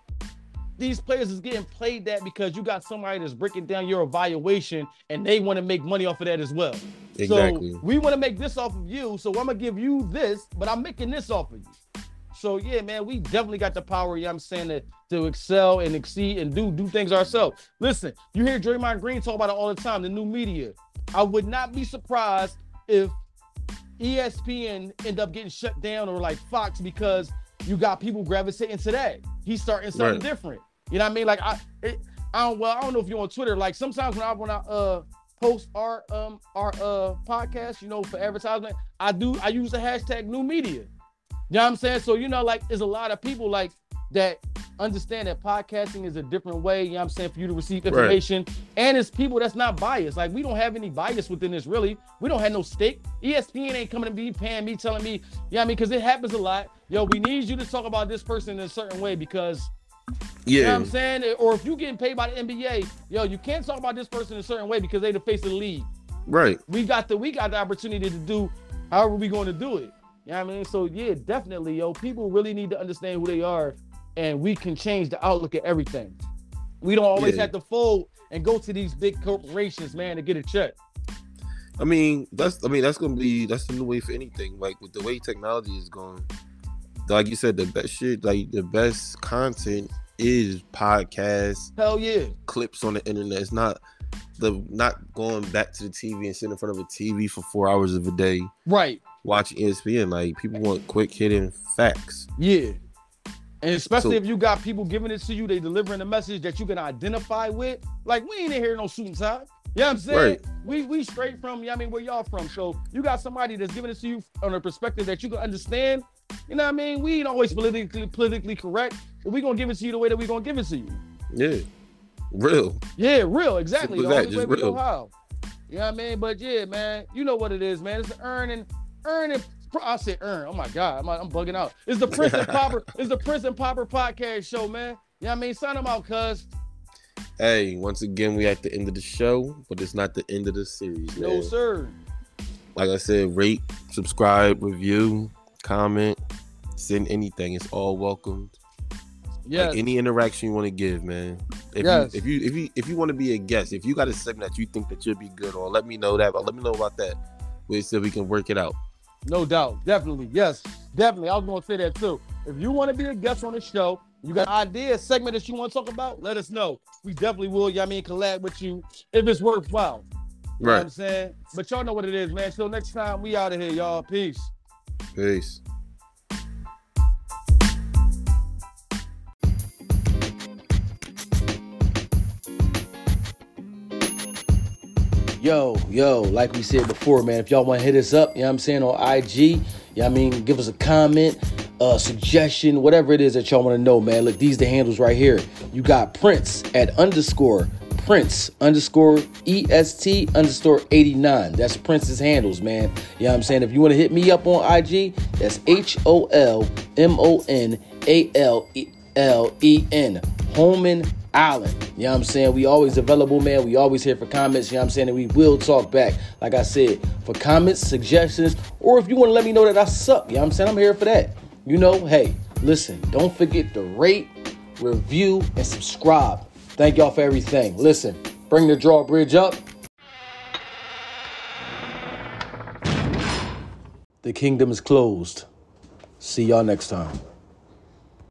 these players is getting played that because you got somebody that's breaking down your evaluation and they want to make money off of that as well. Exactly. So we want to make this off of you. So I'm gonna give you this, but I'm making this off of you. So yeah, man, we definitely got the power, you know I'm saying, to, to excel and exceed and do do things ourselves. Listen, you hear Draymond Green talk about it all the time, the new media. I would not be surprised if ESPN end up getting shut down or like Fox because you got people gravitating to that. He's starting something Right. different. You know what I mean? Like I, it, I don't. Well, I don't know if you're on Twitter. Like sometimes when I when I uh post our um our uh podcast, you know, for advertisement, I do I use the hashtag new media. You know what I'm saying? So you know, like there's a lot of people like that understand that podcasting is a different way, you know what I'm saying, for you to receive Right. information. And it's people that's not biased. Like we don't have any bias within this really. We don't have no stake. ESPN ain't coming to me paying me, telling me, you yeah, I mean, because it happens a lot. Yo, we need you to talk about this person in a certain way because you know Yeah. what I'm saying? Or if you getting paid by the NBA, yo, you can't talk about this person in a certain way because they the face of the league. Right. We got the we got the opportunity to do however we going to do it. You know what I mean? So yeah, definitely, yo, people really need to understand who they are, and we can change the outlook of everything. We don't always Yeah. have to fold and go to these big corporations, man, to get a check. I mean, that's I mean that's gonna be that's the new way for anything. Like with the way technology is going, like you said, the best shit, like the best content is podcasts, Hell yeah. clips on the internet. It's not the not going back to the TV and sitting in front of a TV for four hours of a day Right. Watching E ESPN. Like people want quick hitting facts. Yeah. And especially So- if you got people giving it to you, they delivering a message that you can identify with. Like we ain't in here no suit and tie. You know what I'm saying? Right. We we straight from, you know I mean, where y'all from. So you got somebody that's giving it to you on a perspective that you can understand. You know what I mean? We ain't always politically politically correct, but we gonna give it to you the way that we gonna give it to you. Yeah, real. Yeah, real, exactly. The only way we know real. how. You know what I mean? But yeah, man, you know what it is, man. It's the earning, earning. I said earn. Oh my god, I'm, I'm bugging out. It's the *laughs* Prince and Popper. It's the Prince and Popper podcast show, man. You know what I mean? Sign them out, cuz. Hey, once again, we at the end of the show, but it's not the end of the series. No sir. like I said, rate, subscribe, review, comment, send anything. It's all welcomed. Yeah. Like any interaction you want to give, man. If Yes. you if you if you if you want to be a guest, if you got a segment that you think that you'll be good on, let me know that. But let me know about that. We so we can work it out. No doubt. Definitely. Yes. Definitely. I was going to say that too. If you want to be a guest on the show, you got an idea, segment that you want to talk about, let us know. We definitely will, yeah, I mean, collab with you if it's worthwhile. You know what I'm saying? But y'all know what it is, man. Till next time, we out of here, y'all. Peace. Peace. Yo, yo, like we said before, man, if y'all want to hit us up, you know what I'm saying, on IG, you know I mean, give us a comment, uh, suggestion, whatever it is that y'all want to know, man. Look, these the handles right here. You got Prince at underscore Prince underscore EST underscore 89. That's Prince's handles, man. You know what I'm saying? If you want to hit me up on IG, that's H O L M O N A L E L E N. Holman Allen. You know what I'm saying? We always available, man. We always here for comments. You know what I'm saying? And we will talk back. Like I said, for comments, suggestions, or if you want to let me know that I suck, you know what I'm saying? I'm here for that. You know, hey, listen, don't forget to rate, review, and subscribe. Thank y'all for everything. Listen, bring the drawbridge up. The kingdom is closed. See y'all next time.